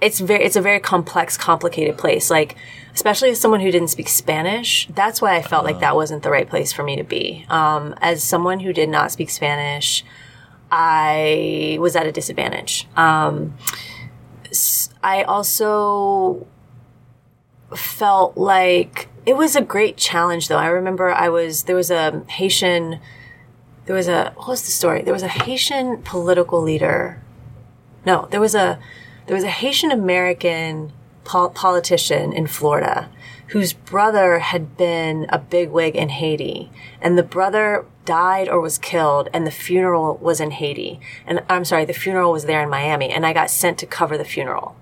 S2: it's very it's a very complex, complicated place. Like especially as someone who didn't speak Spanish, that's why I felt like that wasn't the right place for me to be. Um, as someone who did not speak Spanish, I was at a disadvantage. Um, s- I also felt like it was a great challenge though. I remember I was there was a Haitian there was a what was the story? There was a Haitian political leader. No, there was a there was a Haitian American pol- politician in Florida whose brother had been a bigwig in Haiti, and the brother died or was killed, and the funeral was in Haiti. And I'm sorry, the funeral was there in Miami, and I got sent to cover the funeral.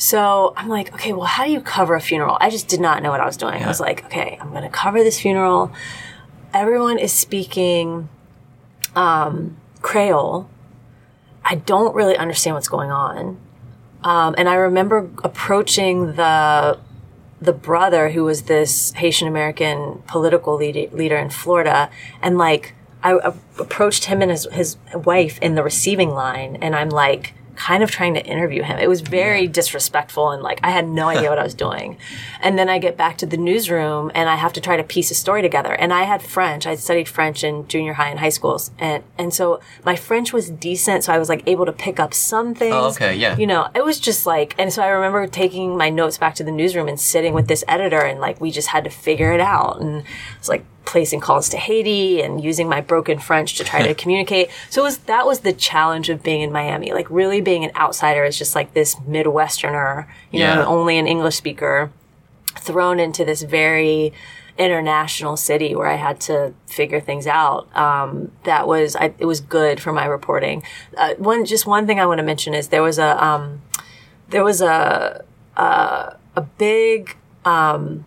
S2: So I'm like, okay, well, how do you cover a funeral? I just did not know what I was doing. I was like, okay, I'm going to cover this funeral. Everyone is speaking um, Creole. I don't really understand what's going on. Um, and I remember approaching the the brother who was this Haitian American political lead- leader in Florida, and like I approached him and his his wife in the receiving line, and I'm like kind of trying to interview him. It was very disrespectful and like I had no idea what I was doing. And then I get back to the newsroom and I have to try to piece a story together. And I had French. I studied French in junior high and high schools. And and so my French was decent, so I was like able to pick up some things.
S1: Oh, okay, yeah.
S2: You know, it was just like and so I remember taking my notes back to the newsroom and sitting with this editor and like we just had to figure it out. And it's like placing calls to Haiti and using my broken French to try to communicate. So it was that was the challenge of being in Miami. Like really being an outsider is just like this Midwesterner, you
S1: Yeah.
S2: know, only an English speaker thrown into this very international city where I had to figure things out. Um, that was, I, it was good for my reporting. Uh, one, just one thing I want to mention is there was a, um, there was a, a, a big, um,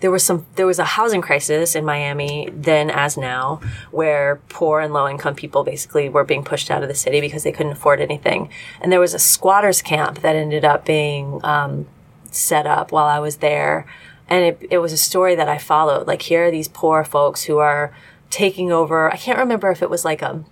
S2: there was some there was a housing crisis in Miami then as now where poor and low income people basically were being pushed out of the city because they couldn't afford anything. And there was a squatters camp that ended up being um, set up while I was there. And it, it was a story that I followed. Like here are these poor folks who are taking over I can't remember if it was like a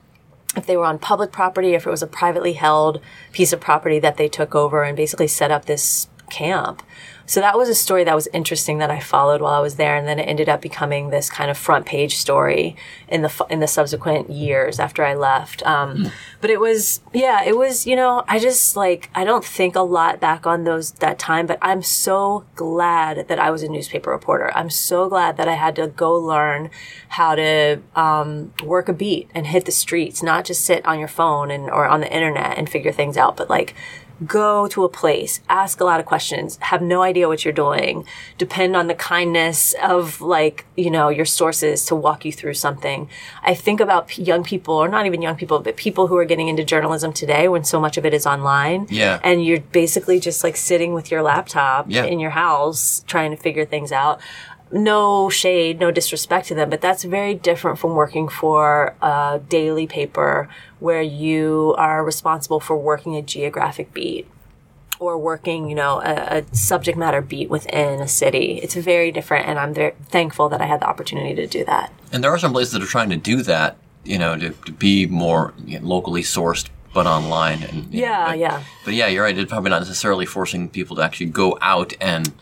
S2: if they were on public property, if it was a privately held piece of property that they took over and basically set up this camp. So that was a story that was interesting that I followed while I was there, and then it ended up becoming this kind of front page story in the in the subsequent years after I left. Um, But it was, yeah, it was. You know, I just like I don't think a lot back on those that time, but I'm so glad that I was a newspaper reporter. I'm so glad that I had to go learn how to um, work a beat and hit the streets, not just sit on your phone and or on the internet and figure things out, but like go to a place, ask a lot of questions, have no idea what you're doing, depend on the kindness of like, you know, your sources to walk you through something. I think about p- young people, or not even young people, but people who are getting into journalism today when so much of it is online.
S1: Yeah.
S2: And you're basically just like sitting with your laptop
S1: Yeah.
S2: in your house trying to figure things out. No shade, no disrespect to them, but that's very different from working for a daily paper where you are responsible for working a geographic beat or working, you know, a, a subject matter beat within a city. It's very different, and I'm very thankful that I had the opportunity to do that.
S1: And there are some places that are trying to do that, you know, to, to be more you know, locally sourced, but online. And you know,
S2: Yeah,
S1: but,
S2: yeah.
S1: But yeah, you're right. It's probably not necessarily forcing people to actually go out and,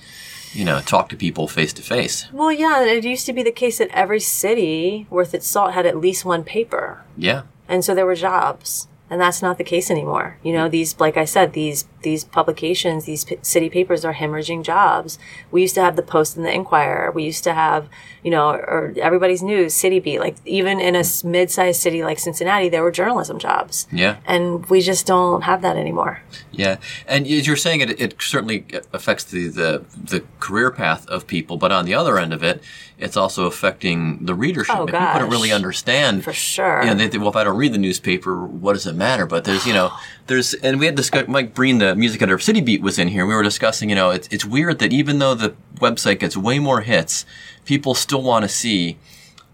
S1: you know, talk to people face to face.
S2: Well, yeah, it used to be the case that every city worth its salt had at least one paper.
S1: Yeah.
S2: and so there were jobs and that's not the case anymore. You know these like i said these these publications these p- city papers are hemorrhaging jobs. We used to have the post and the inquirer. We used to have you know or everybody's news city beat. Like even in a mid-sized city like cincinnati there were journalism jobs.
S1: Yeah.
S2: and we just don't have that anymore.
S1: Yeah, and as you're saying, it, it certainly uh, affects the, the the career path of people. But on the other end of it, it's also affecting the readership.
S2: Oh,
S1: people don't really understand,
S2: For sure.
S1: You know, they think, well, if I don't read the newspaper, what does it matter? But there's, you know, there's, and we had discussed. Mike Breen, the music editor of City Beat, was in here. We were discussing, you know, it's it's weird that even though the website gets way more hits, people still want to see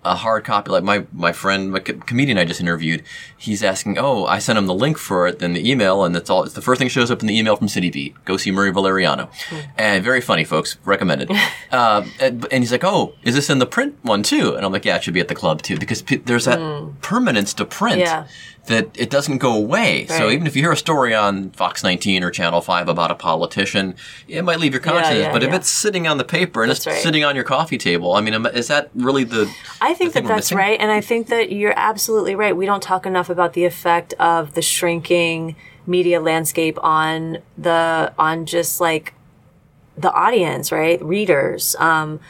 S1: a hard copy. Like my my friend, my co- comedian I just interviewed, he's asking, "Oh, I sent him the link for it in the email, and that's all. It's the first thing shows up in the email from City Beat. Go see Murray Valeriano, and very funny, folks. Recommended. uh, and, and he's like, "Oh, is this in the print one too?" And I'm like, "Yeah, it should be at the club too, because p- there's that permanence to print.
S2: Yeah.
S1: That it doesn't go away. So even if you hear a story on Fox 19 or Channel 5 about a politician, it might leave your conscience.
S2: yeah,
S1: but if it's sitting on the paper and
S2: That's
S1: it's
S2: right.
S1: sitting on your coffee table, I mean, is that really the?
S2: I think
S1: the
S2: that that's
S1: missing?
S2: right, and I think that you're absolutely right. We don't talk enough about the effect of the shrinking media landscape on the on just like the audience, right? Readers. Um,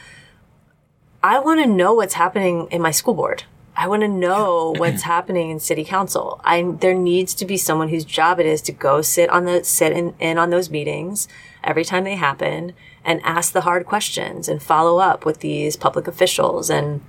S2: I want to know what's happening in my school board. I want to know what's happening in city council. I there needs to be someone whose job it is to go sit on the sit in, in on those meetings every time they happen and ask the hard questions and follow up with these public officials. And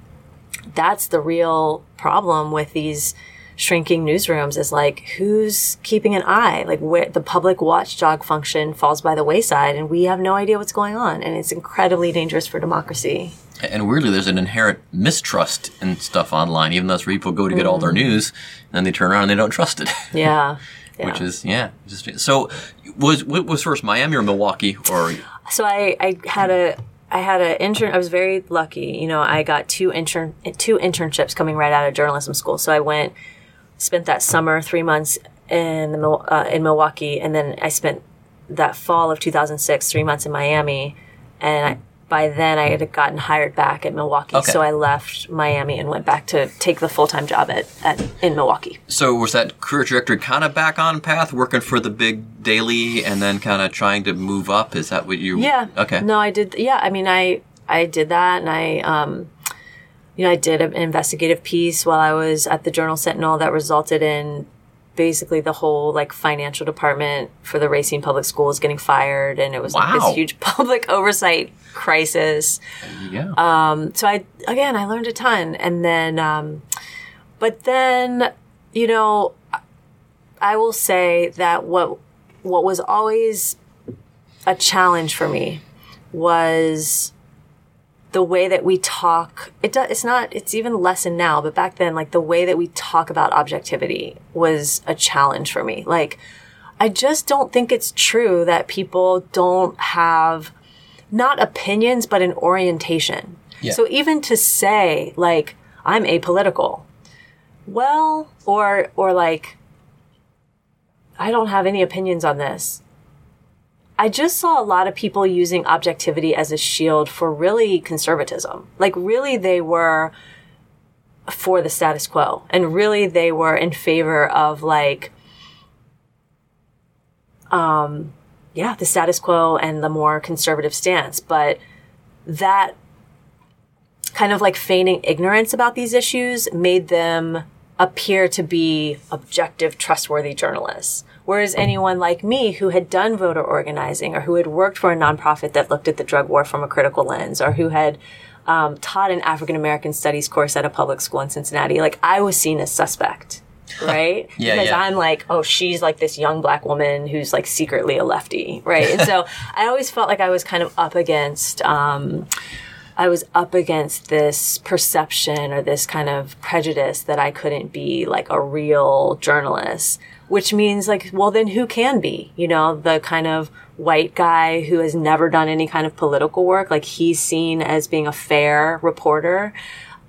S2: that's the real problem with these shrinking newsrooms is like who's keeping an eye? Like where the public watchdog function falls by the wayside and we have no idea what's going on and it's incredibly dangerous for democracy
S1: And weirdly, there's an inherent mistrust in stuff online, even though that's where people go to get all their news, and then they turn around and they don't trust it.
S2: yeah, yeah.
S1: Which is yeah. Just, so was what was first Miami or Milwaukee or
S2: so I, I had a I had an intern. I was very lucky. You know, I got two intern two internships coming right out of journalism school. So I went, spent that summer three months in the, uh, in Milwaukee, and then I spent that fall of 2006 three months in Miami, and I, by then I had gotten hired back at Milwaukee.
S1: Okay.
S2: So I left Miami and went back to take the full time job at, at in Milwaukee.
S1: So was that career trajectory kind of back on path, working for the big daily, and then kind of trying to move up? Is that what you?
S2: Were Yeah.
S1: Okay.
S2: No, I did. Yeah. I mean, I, I did that and I, um, you know, I did an investigative piece while I was at the Journal Sentinel that resulted in basically the whole like financial department for the Racine Public Schools getting fired. And it was like this huge public oversight crisis.
S1: Yeah.
S2: Um, so I, again, I learned a ton. And then, um, but then, you know, I will say that what, what was always a challenge for me was the way that we talk it do, it's not it's even lessened now but back then like the way that we talk about objectivity was a challenge for me like i just don't think it's true that people don't have not opinions but an orientation
S1: Yeah.
S2: so even to say like i'm apolitical well or or like i don't have any opinions on this I just saw a lot of people using objectivity as a shield for really conservatism. Like, really, they were for the status quo. And really, they were in favor of, like, um, yeah, the status quo and the more conservative stance. But that kind of like feigning ignorance about these issues made them appear to be objective, trustworthy journalists. Whereas anyone like me who had done voter organizing or who had worked for a nonprofit that looked at the drug war from a critical lens or who had um, taught an African American studies course at a public school in Cincinnati, like I was seen as suspect. Right?
S1: Yeah,
S2: because
S1: yeah.
S2: I'm like, oh, she's like this young black woman who's like secretly a lefty. Right. And so I always felt like I was kind of up against, um, I was up against this perception or this kind of prejudice that I couldn't be like a real journalist, which means like, well, then who can be? You know, the kind of white guy who has never done any kind of political work, like he's seen as being a fair reporter.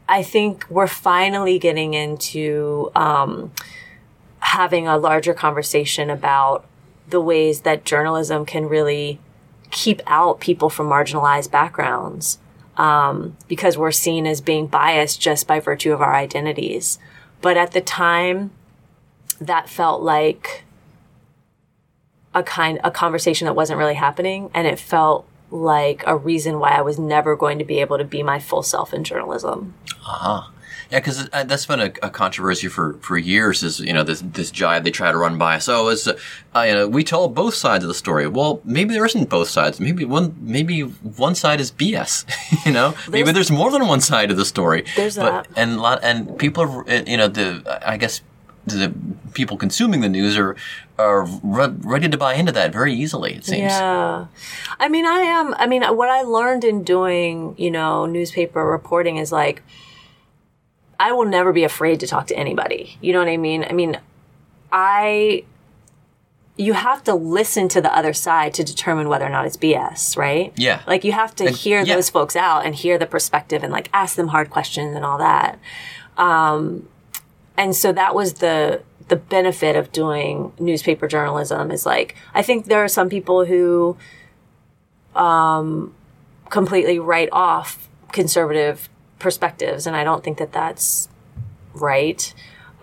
S2: I think we're finally getting into um, having a larger conversation about the ways that journalism can really keep out people from marginalized backgrounds um, because we're seen as being biased just by virtue of our identities. But at the time, that felt like a kind a conversation that wasn't really happening, and it felt like a reason why I was never going to be able to be my full self in journalism. Uh-huh.
S1: Yeah, because that's been a, a controversy for, for years. Is you know this this jive they try to run by us. Oh, it's uh, uh, you know we tell both sides of the story. Well, maybe there isn't both sides. Maybe one maybe one side is BS. you know, maybe
S2: There's-
S1: there's more than one side of the story.
S2: There's
S1: but,
S2: that.
S1: and lot and people are uh, you know the I guess the people consuming the news are are re- ready to buy into that very easily. It seems.
S2: Yeah. I mean, I am, I mean, what I learned in doing, you know, newspaper reporting is like, I will never be afraid to talk to anybody. You know what I mean? I mean, I, you have to listen to the other side to determine whether or not it's BS, right?
S1: Yeah.
S2: Like you have to
S1: And-
S2: hear
S1: yeah.
S2: those folks out and hear the perspective and like ask them hard questions and all that. Um, and so that was the the benefit of doing newspaper journalism is like I think there are some people who um, completely write off conservative perspectives, and I don't think that that's right.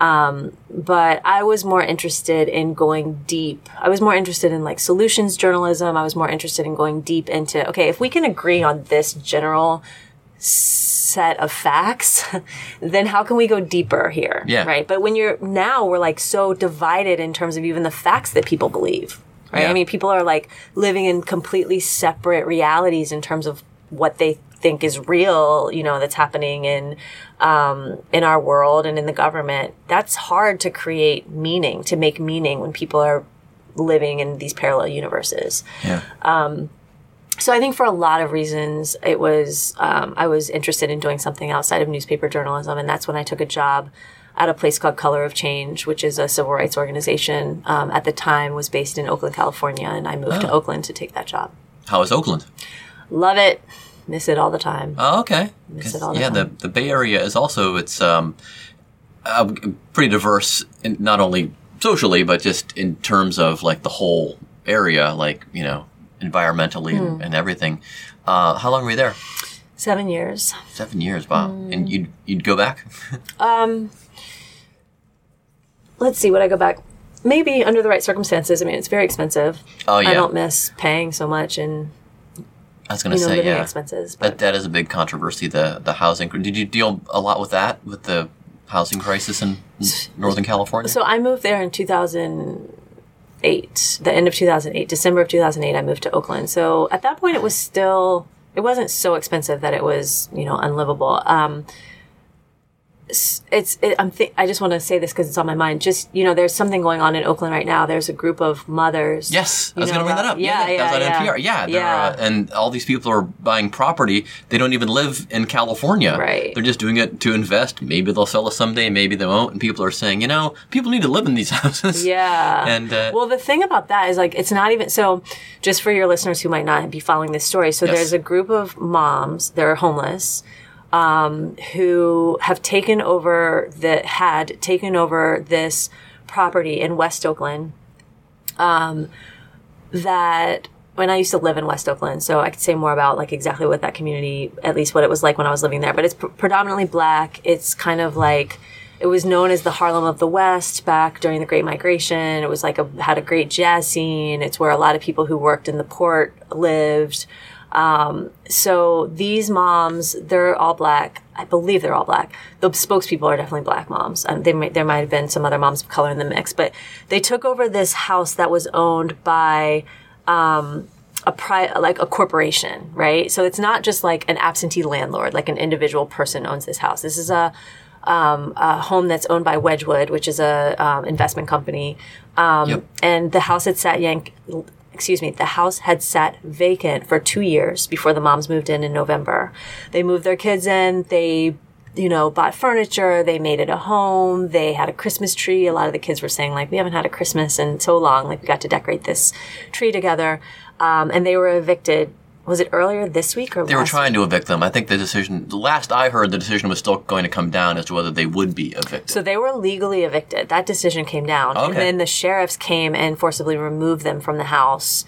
S2: Um, but I was more interested in going deep. I was more interested in like solutions journalism. I was more interested in going deep into okay, if we can agree on this general set of facts, then how can we go deeper here?
S1: Yeah.
S2: Right. But when you're now, we're like so divided in terms of even the facts that people believe. Right.
S1: Yeah.
S2: I mean, people are like living in completely separate realities in terms of what they think is real, you know, that's happening in, um, in our world and in the government. That's hard to create meaning, to make meaning when people are living in these parallel universes.
S1: Yeah.
S2: So I think for a lot of reasons, it was um, I was interested in doing something outside of newspaper journalism, and that's when I took a job at a place called Color of Change, which is a civil rights organization. Um, at the time, was based in Oakland, California, and I moved to
S1: Oh.
S2: Oakland to take that job.
S1: How is Oakland?
S2: Love it, miss it all the time.
S1: Oh, okay.
S2: Miss it all the
S1: yeah, the the Bay Area is also it's um, uh, pretty diverse, in, not only socially but just in terms of like the whole area, like you know, environmentally
S2: Hmm.
S1: and, and everything. Uh, how long were you there?
S2: Seven years.
S1: Seven years. Wow.
S2: Hmm.
S1: And you'd you'd go back?
S2: Let's see. Would I go back? Maybe under the right circumstances. I mean, it's very expensive.
S1: Oh, yeah.
S2: I don't miss paying so much and
S1: I was going to
S2: you know
S1: say yeah.
S2: expenses.
S1: That
S2: But
S1: that is a big controversy. The the housing. Did you deal a lot with that with the housing crisis in Northern California?
S2: So I moved there in 2008, the end of 2008, December of 2008, I moved to Oakland. So at that point, it was still, it wasn't so expensive that it was, you know, unlivable. Um, it's, it, I'm th- I just want to say this because it's on my mind. Just, you know, there's something going on in Oakland right now. There's a group of mothers.
S1: Yes, I was going to bring that up.
S2: Yeah, yeah,
S1: that was
S2: yeah.
S1: on NPR. Yeah,
S2: yeah.
S1: Uh, and all these people are buying property. They don't even live in California.
S2: Right.
S1: They're just doing it to invest. Maybe they'll sell it someday. Maybe they won't. And people are saying, you know, people need to live in these houses.
S2: Yeah.
S1: And, uh,
S2: well, the thing about that is like it's not even so. Just for your listeners who might not be following this story, so
S1: Yes.
S2: there's a group of moms. They're homeless. Um, who have taken over that had taken over this property in West Oakland. Um, that when I used to live in West Oakland, so I could say more about like exactly what that community, at least what it was like when I was living there. But it's pr- predominantly black. It's kind of like it was known as the Harlem of the West back during the Great Migration. It was like a had a great jazz scene. It's where a lot of people who worked in the port lived. Um, so these moms, they're all black. I believe they're all black. The spokespeople are definitely black moms. Um, they might, there might have been some other moms of color in the mix, but they took over this house that was owned by um, a pri- like a corporation, right? So it's not just like an absentee landlord, like an individual person owns this house. This is a um, a home that's owned by Wedgewood, which is a um, investment company, um,
S1: Yep.
S2: and the house had sat yank. Excuse me, the house had sat vacant for two years before the moms moved in in November. They moved their kids in. They, you know, bought furniture. They made it a home. They had a Christmas tree. A lot of the kids were saying like, "We haven't had a Christmas in so long. Like, we got to decorate this tree together." Um, and they were evicted. Was it earlier this week or
S1: They were trying to evict them. I think the decision, the last I heard, the decision was still going to come down as to whether they would be evicted.
S2: So they were legally evicted. That decision came down.
S1: okay.
S2: And then the sheriffs came and forcibly removed them from the house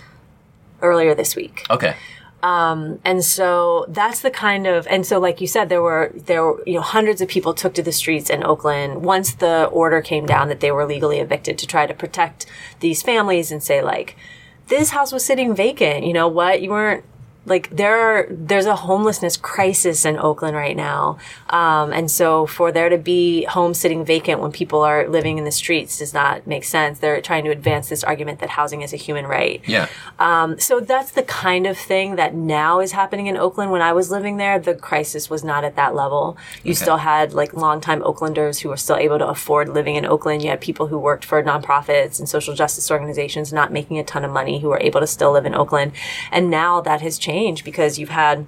S2: earlier this week.
S1: okay.
S2: Um, and so that's the kind of and so like you said there were there were you know hundreds of people took to the streets in Oakland once the order came down that they were legally evicted to try to protect these families and say like this house was sitting vacant. You know what? You weren't like there are there's a homelessness crisis in Oakland right now, um, and so for there to be homes sitting vacant when people are living in the streets does not make sense. They're trying to advance this argument that housing is a human right.
S1: Yeah.
S2: Um, so that's the kind of thing that now is happening in Oakland. When I was living there, the crisis was not at that level. You still had like longtime Oaklanders who were still able to afford living in Oakland. You had people who worked for nonprofits and social justice organizations not making a ton of money who were able to still live in Oakland. And now that has changed because you've had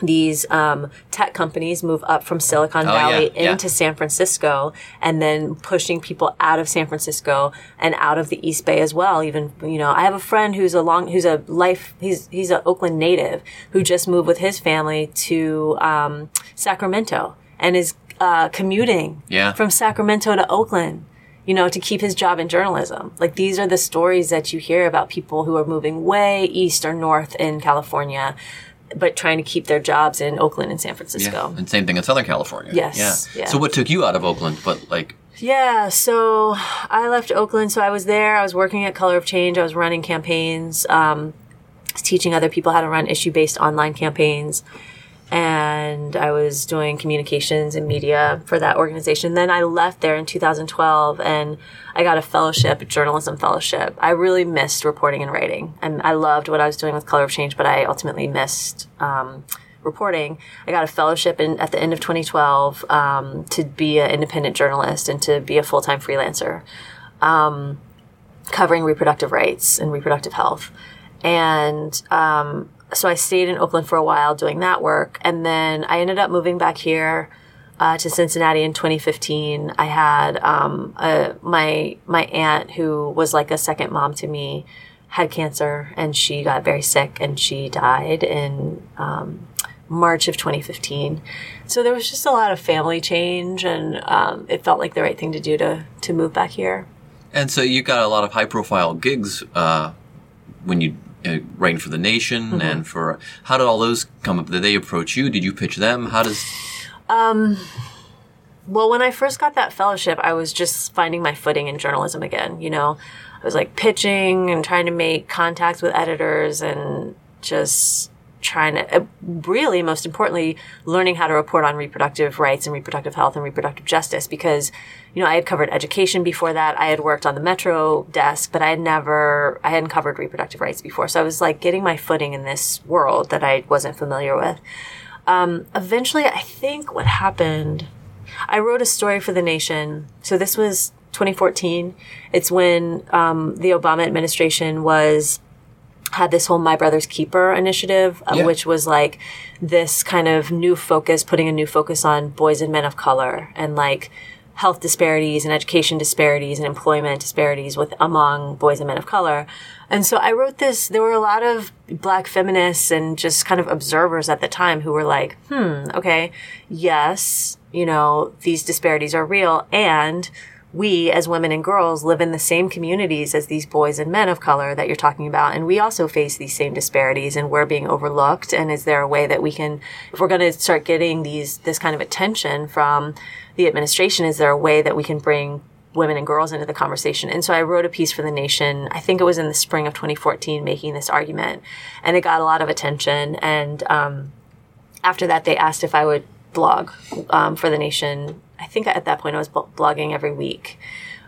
S2: these um, tech companies move up from Silicon
S1: Oh, yeah,
S2: Valley
S1: yeah.
S2: into San Francisco and then pushing people out of San Francisco and out of the East Bay as well. Even, you know, I have a friend who's a long, who's a life, he's, he's an Oakland native who just moved with his family to, um, Sacramento and is, uh, commuting
S1: Yeah.
S2: from Sacramento to Oakland. You know, to keep his job in journalism. Like these are the stories that you hear about people who are moving way east or north in California, but trying to keep their jobs in Oakland and San Francisco.
S1: And same thing in Southern California.
S2: Yes,
S1: Yeah.
S2: yeah.
S1: So what took you out of Oakland? But like,
S2: Yeah, so I left Oakland. So I was there. I was working at Color of Change. I was running campaigns, um, teaching other people how to run issue based online campaigns. And I was doing communications and media for that organization. Then I left there in 2012 and I got a fellowship, a journalism fellowship. I really missed reporting and writing. And I loved what I was doing with Color of Change, but I ultimately missed um, reporting. I got a fellowship in, at the end of 2012 um, to be an independent journalist and to be a full time freelancer, um, covering reproductive rights and reproductive health. And um, so I stayed in Oakland for a while doing that work, and then I ended up moving back here. Uh, to Cincinnati in 2015, I had um, a, my my aunt who was like a second mom to me had cancer and she got very sick and she died in um, March of 2015. So there was just a lot of family change and um, it felt like the right thing to do to, to move back here.
S1: and so you got a lot of high profile gigs uh, when you writing for the Nation
S2: Mm-hmm.
S1: and for how did all those come up? Did they approach you? Did you pitch them? How does
S2: Well, when I first got that fellowship, I was just finding my footing in journalism again. You know, I was like pitching and trying to make contacts with editors and just trying to, uh, really, most importantly, learning how to report on reproductive rights and reproductive health and reproductive justice because, you know, I had covered education before that. I had worked on the Metro desk, but I had never, I hadn't covered reproductive rights before. So I was like getting my footing in this world that I wasn't familiar with. Um, eventually, I think what happened, I wrote a story for The Nation. So this was 2014. It's when um, the Obama administration was had this whole My Brother's Keeper initiative, uh,
S1: Yeah.
S2: which was like this kind of new focus, putting a new focus on boys and men of color and like health disparities and education disparities and employment disparities with among boys and men of color. And so I wrote this, there were a lot of black feminists and just kind of observers at the time who were like, hmm, okay, yes, you know, these disparities are real and we as women and girls live in the same communities as these boys and men of color that you're talking about and we also face these same disparities and we're being overlooked and is there a way that we can if we're going to start getting these this kind of attention from the administration is there a way that we can bring women and girls into the conversation and so i wrote a piece for the nation i think it was in the spring of 2014 making this argument and it got a lot of attention and um, after that, they asked if I would blog um, for the nation. I think at that point I was blogging every week.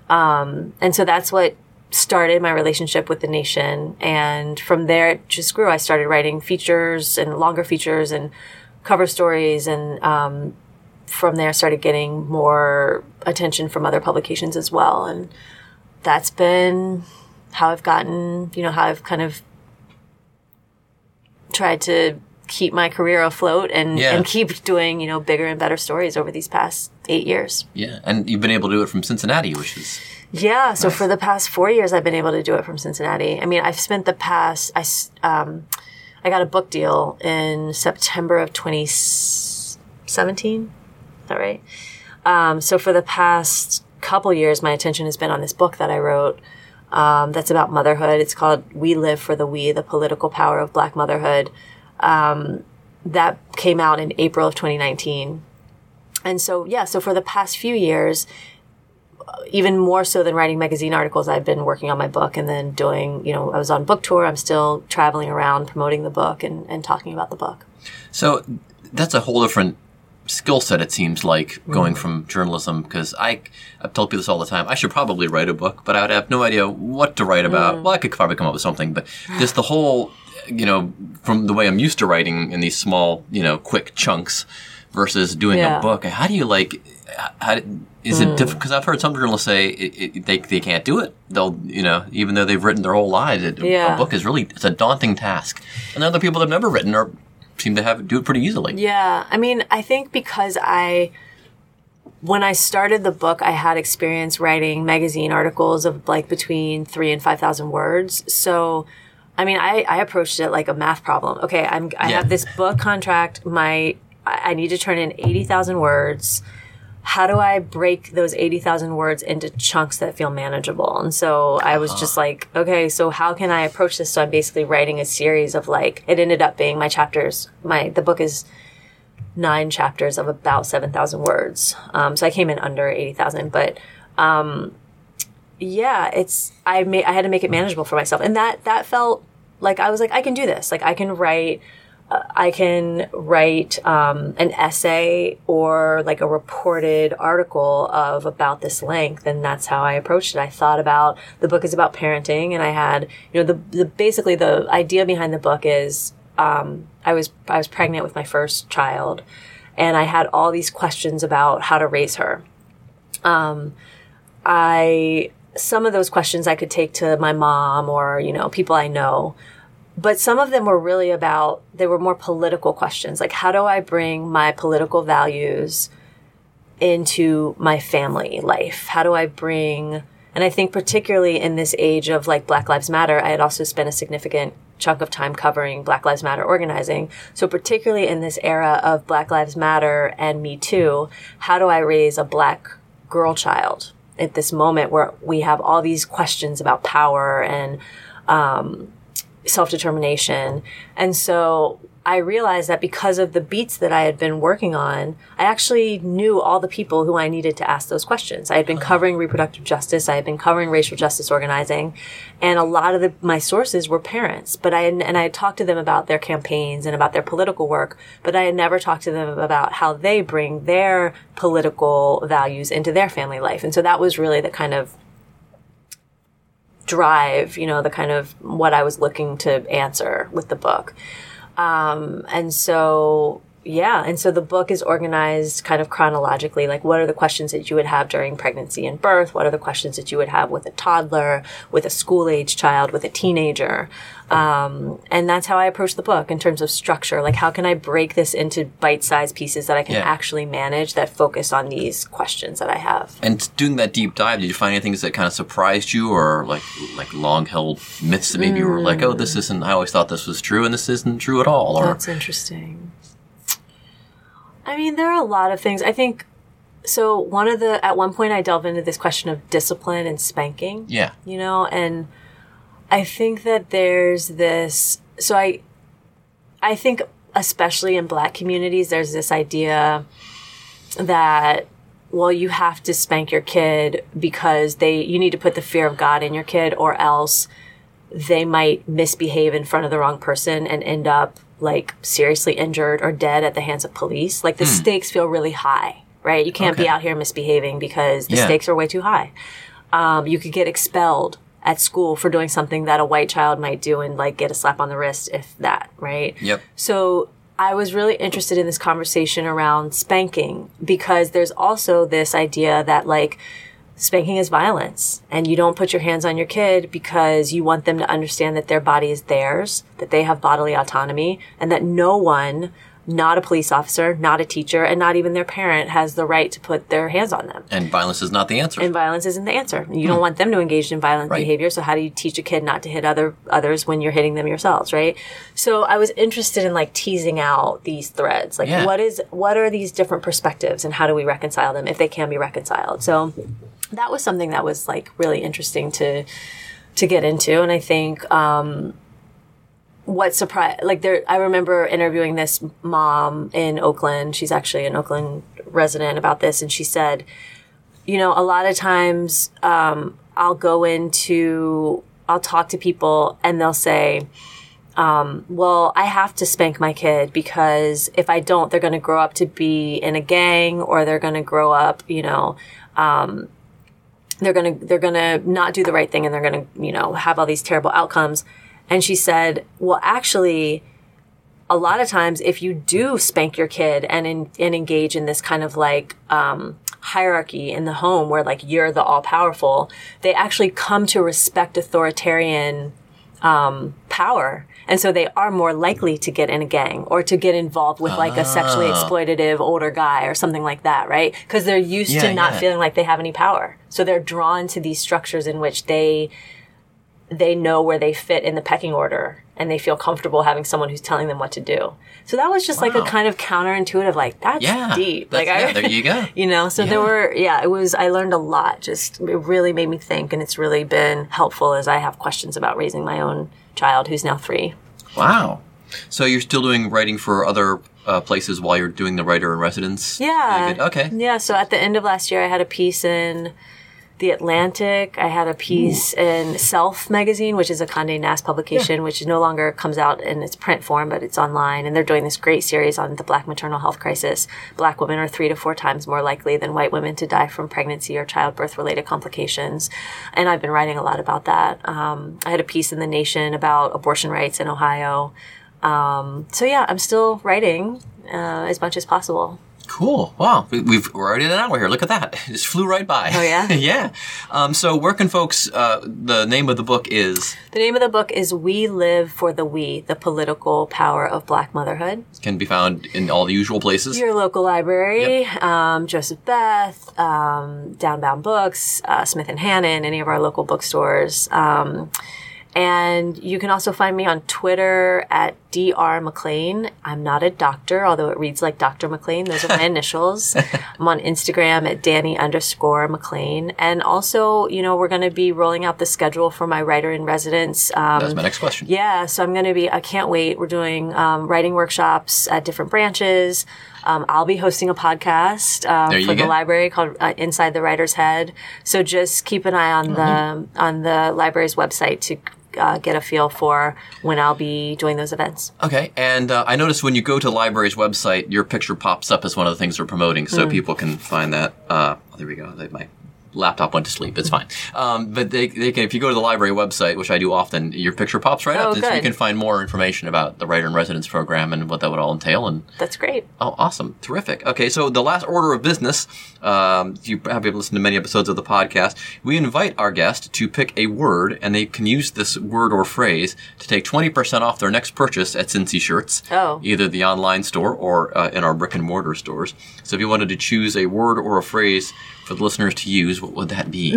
S2: Um, and so that's what started my relationship with the nation. And from there, it just grew. I started writing features and longer features and cover stories. And um, from there, started getting more attention from other publications as well. And that's been how I've gotten, you know, how I've kind of tried to keep my career afloat and,
S1: Yeah.
S2: and keep doing, you know, bigger and better stories over these past eight years.
S1: Yeah, and you've been able to do it from Cincinnati, which is
S2: Yeah. So for the past four years, I've been able to do it from Cincinnati. I mean, I've spent the past, I, um, I got a book deal in September of 2017. Is that right? Um, so for the past couple years, my attention has been on this book that I wrote. Um, that's about motherhood. It's called "We Live for the We: The Political Power of Black Motherhood." Um, that came out in April of 2019. And so, yeah, so for the past few years, even more so than writing magazine articles, I've been working on my book and then doing, you know, I was on book tour. I'm still traveling around promoting the book and, and talking about the book.
S1: So that's a whole different skill set. It seems like
S2: Mm-hmm.
S1: going from journalism because I I've told people this all the time. I should probably write a book, but I would have no idea what to write
S2: Mm.
S1: about. Well, I could probably come up with something, but just the whole, you know, from the way I'm used to writing in these small, you know, quick chunks versus doing
S2: Yeah.
S1: a book. How do you like? How is it
S2: Mm.
S1: difficult? Because I've heard some journalists say it, it, they they can't do it. They'll you know even though they've written their whole lives, it,
S2: Yeah.
S1: a book is really it's a daunting task. And other people that have never written are seem to have do it pretty easily.
S2: Yeah. I mean, I think because I, when I started the book, I had experience writing magazine articles of like between three and 5,000 words. So, I mean, I, I approached it like a math problem. Okay. I'm, I
S1: Yeah.
S2: have this book contract. My, I need to turn in 80,000 words. how do I break those 80,000 words into chunks that feel manageable? And so I was just like, okay, so how can I approach this? So I'm basically writing a series of like, it ended up being my chapters. My, the book is nine chapters of about 7,000 words. Um, so I came in under 80,000, but, um, yeah, it's, I made, I had to make it manageable for myself. And that, that felt like I was like, I can do this. Like I can write, uh, I can write um, an essay or like a reported article of about this length, and that's how I approached it. I thought about the book is about parenting, and I had you know the, the basically the idea behind the book is um, I was I was pregnant with my first child, and I had all these questions about how to raise her. Um, I some of those questions I could take to my mom or you know people I know but some of them were really about they were more political questions. Like how do i bring my political values into my family life? How do i bring and i think particularly in this age of like black lives matter i had also spent a significant chunk of time covering black lives matter organizing. So particularly in this era of black lives matter and me too how do i raise a black girl child at this moment where we have all these questions about power and um, self determination. And so I realized that because of the beats that I had been working on, I actually knew all the people who I needed to ask those questions. I had been covering reproductive justice, I had been covering racial justice organizing, and a lot of the, my sources were parents. But I had, and I had talked to them about their campaigns and about their political work, but I had never talked to them about how they bring their political values into their family life. And so that was really the kind of drive, you know, the kind of what I was looking to answer with the book. Um, and so, yeah. And so the book is organized kind of chronologically. Like, what are the questions that you would have during pregnancy and birth? What are the questions that you would have with a toddler, with a school age child, with a teenager? Um, and that's how I approach the book in terms of structure. Like, how can I break this into bite sized pieces that I can
S1: Yeah.
S2: actually manage that focus on these questions that I have?
S1: And doing that deep dive, did you find any things that kind of surprised you, or like like long held myths that maybe you were like, oh, this isn't. I always thought this was true, and this isn't true at all. Or
S2: That's interesting. I mean, there are a lot of things. I think so. One of the, at one point, I delve into this question of discipline and spanking,
S1: yeah,
S2: you know, and I think that there's this, so I, I think especially in black communities, there's this idea that well you have to spank your kid because they you need to put the fear of god in your kid or else they might misbehave in front of the wrong person and end up like seriously injured or dead at the hands of police like the stakes feel really high right? You can't be out here misbehaving because the
S1: Yeah.
S2: stakes are way too high. Um, you could get expelled at school for doing something that a white child might do and like get a slap on the wrist if that right?
S1: Yep.
S2: so I was really interested in this conversation around spanking because there's also this idea that like spanking is violence and you don't put your hands on your kid because you want them to understand that their body is theirs, that they have bodily autonomy and that no one, not a police officer, not a teacher, and not even their parent has the right to put their hands on them.
S1: and violence is not the answer.
S2: And violence isn't the answer. You don't hmm. want them to engage in violent
S1: Right.
S2: behavior. So how do you teach a kid not to hit other others when you're hitting them yourselves, right? So I was interested in like teasing out these threads. Like
S1: Yeah.
S2: what is what are these different perspectives and how do we reconcile them if they can be reconciled? So that was something that was like really interesting to to get into and I think um what surprised like there i remember interviewing this mom in oakland she's actually an oakland resident about this and she said you know a lot of times um, i'll go into i'll talk to people and they'll say um, well i have to spank my kid because if i don't they're going to grow up to be in a gang or they're going to grow up you know um, they're going to they're going to not do the right thing and they're going to you know have all these terrible outcomes. And she said well actually a lot of times if you do spank your kid and in, and engage in this kind of like um, hierarchy in the home where like you're the all powerful they actually come to respect authoritarian um, power and so they are more likely to get in a gang or to get involved with like a sexually ah. exploitative older guy or something like that right because they're used
S1: Yeah,
S2: to not
S1: yeah.
S2: feeling like they have any power so they're drawn to these structures in which they they know where they fit in the pecking order and they feel comfortable having someone who's telling them what to do. So that was just like a kind of counterintuitive, like that's
S1: Yeah,
S2: deep.
S1: that's-
S2: like
S1: yeah, there you go.
S2: you know, so there were, yeah, it was, I learned a lot. Just, it really made me think and it's really been helpful as I have questions about raising my own child who's now three.
S1: Wow. So you're still doing writing for other uh, places while you're doing the writer in residence?
S2: Yeah.
S1: Okay.
S2: Yeah. So at the end of last year, I had a piece in The Atlantic. I had a piece in Self magazine, which is a Condé Nast publication, which no longer comes out in its print form, but it's online. And they're doing this great series on the Black maternal health crisis. Black women are three to four times more likely than white women to die from pregnancy or childbirth related complications. And I've been writing a lot about that. Um, I had a piece in The Nation about abortion rights in Ohio. Um, so yeah, I'm still writing uh, as much as possible.
S1: Cool. Wow. We, we've we're already at an hour here. Look at that. It just flew right by.
S2: Oh, yeah?
S1: yeah. Um, so where can folks? Uh, the name of the book is
S2: The name of the book is We Live for the We, the political power of black motherhood.
S1: can be found in all the usual places.
S2: Your local library, um, Joseph Beth, um, Downbound Books, uh, Smith and Hannon, any of our local bookstores. Um, and you can also find me on Twitter at Dr. McClain. I'm not a doctor, although it reads like Dr. McClain. Those are my initials. I'm on Instagram at Dani underscore McClain. And also, you know, we're going to be rolling out the schedule for my writer in residence. Um,
S1: That was my next question.
S2: yeah, so I'm going to be, I can't wait. We're doing um, writing workshops at different branches. Um, I'll be hosting a podcast
S1: you
S2: for the
S1: go.
S2: library called uh, Inside the Writer's Head. So just keep an eye on
S1: Mm-hmm.
S2: the on the library's website to uh, get a feel for when I'll be doing those events.
S1: Okay, and uh, I noticed when you go to the library's website, your picture pops up as one of the things they're promoting,
S2: Mm.
S1: so people can find that. Uh, there we go. They, my laptop went to sleep. It's fine. Um, but they, they can, if you go to the library website, which I do often, your picture pops right
S2: Oh,
S1: up, and so you can find more information about the writer in residence program and what that would all entail. And
S2: That's great.
S1: Oh, awesome. Terrific. Okay, so the last order of business, um, you have been listened to many episodes of the podcast. We invite our guest to pick a word, and they can use this word or phrase to take 20% off their next purchase at Cincy Shirts.
S2: Oh.
S1: Either the online store or uh, in our brick and mortar stores. So if you wanted to choose a word or a phrase for the listeners to use, what would that be?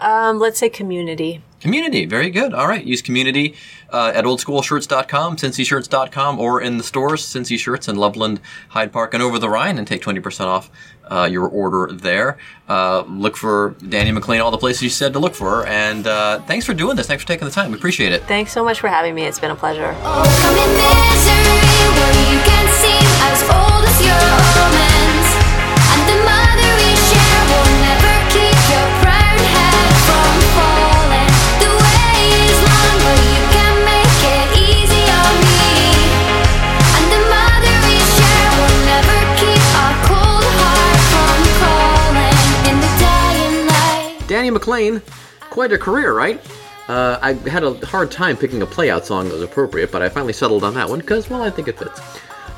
S2: Um, let's say community.
S1: Community, very good. All right, use community uh, at oldschoolshirts.com, cincyshirts.com, or in the stores, Cincy Shirts in Loveland, Hyde Park, and over the Rhine, and take 20% off uh, your order there. Uh, look for Dani McClain, all the places you said to look for her, and uh, thanks for doing this. Thanks for taking the time. We appreciate it.
S2: Thanks so much for having me. It's been a pleasure.
S8: Come
S9: Quite a career, right? Uh, I had a hard time picking a playout song that was appropriate, but I finally settled on that one because, well, I think it fits.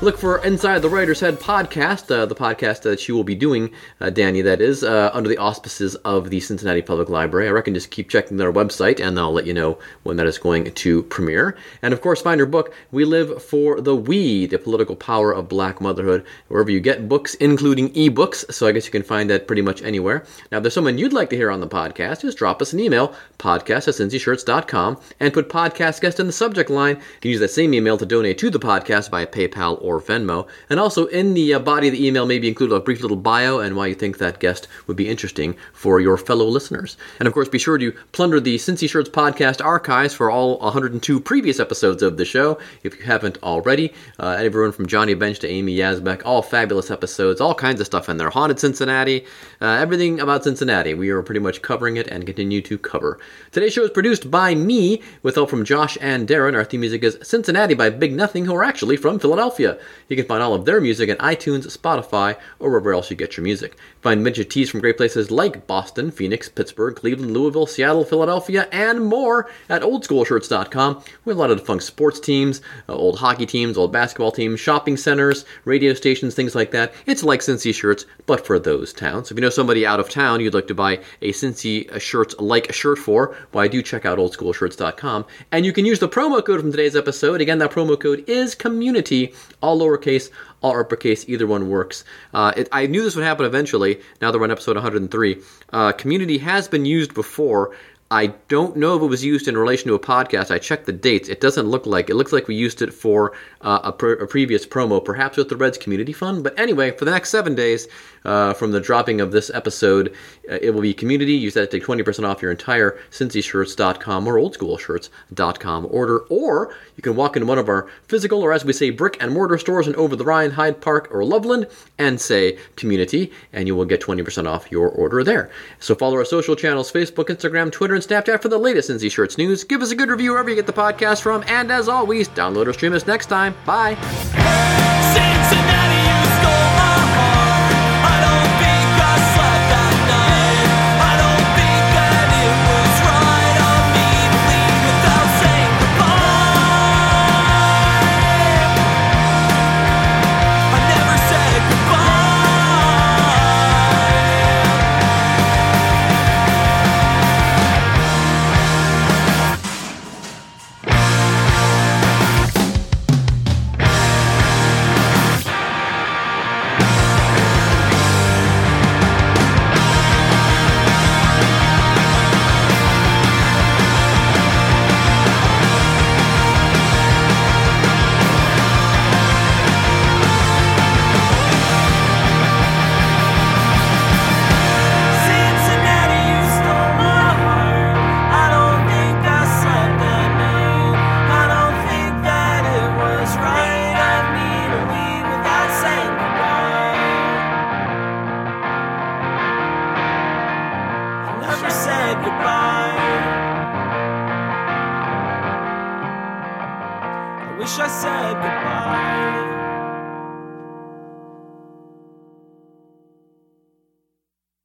S9: Look for Inside the Writer's Head podcast, uh, the podcast that she will be doing, uh, Dani, that is, uh, under the auspices of the Cincinnati Public Library. I reckon just keep checking their website and I'll let you know when that is going to premiere. And of course, find her book, We Live for the We, The Political Power of Black Motherhood, wherever you get books, including ebooks. So I guess you can find that pretty much anywhere. Now, if there's someone you'd like to hear on the podcast, just drop us an email, podcast at cincyshirts.com, and put podcast guest in the subject line. You can use that same email to donate to the podcast via PayPal or Venmo. And also in the uh, body of the email, maybe include a brief little bio and why you think that guest would be interesting for your fellow listeners. And of course, be sure to plunder the Cincy Shirts podcast archives for all 102 previous episodes of the show, if you haven't already. Uh, everyone from Johnny Bench to Amy Yazbek, all fabulous episodes, all kinds of stuff in there. Haunted Cincinnati, uh, everything about Cincinnati. We are pretty much covering it and continue to cover. Today's show is produced by me, with help from Josh and Darren. Our theme music is Cincinnati by Big Nothing, who are actually from Philadelphia. You can find all of their music at iTunes, Spotify, or wherever else you get your music. Find vintage tees from great places like Boston, Phoenix, Pittsburgh, Cleveland, Louisville, Seattle, Philadelphia, and more at oldschoolshirts.com. We have a lot of fun sports teams, uh, old hockey teams, old basketball teams, shopping centers, radio stations, things like that. It's like Cincy shirts, but for those towns. If you know somebody out of town you'd like to buy a Cincy uh, shirts like shirt for, why do check out oldschoolshirts.com. And you can use the promo code from today's episode. Again, that promo code is community, all lowercase, all uppercase, either one works. Uh, it, I knew this would happen eventually. Now that we're on episode 103, uh, community has been used before. I don't know if it was used in relation to a podcast. I checked the dates. It doesn't look like it looks like we used it for uh, a, pre- a previous promo, perhaps with the Reds Community Fund. But anyway, for the next seven days uh, from the dropping of this episode, uh, it will be community. Use that to take 20% off your entire CincyShirts.com or OldSchoolShirts.com order. Or you can walk into one of our physical, or as we say, brick and mortar stores in Over the Rhine, Hyde Park, or Loveland and say community, and you will get 20% off your order there. So follow our social channels Facebook, Instagram, Twitter, and Snapchat for the latest Cincy Shirts news. Give us a good review wherever you get the podcast from, and as always, download or stream us next time. Bye.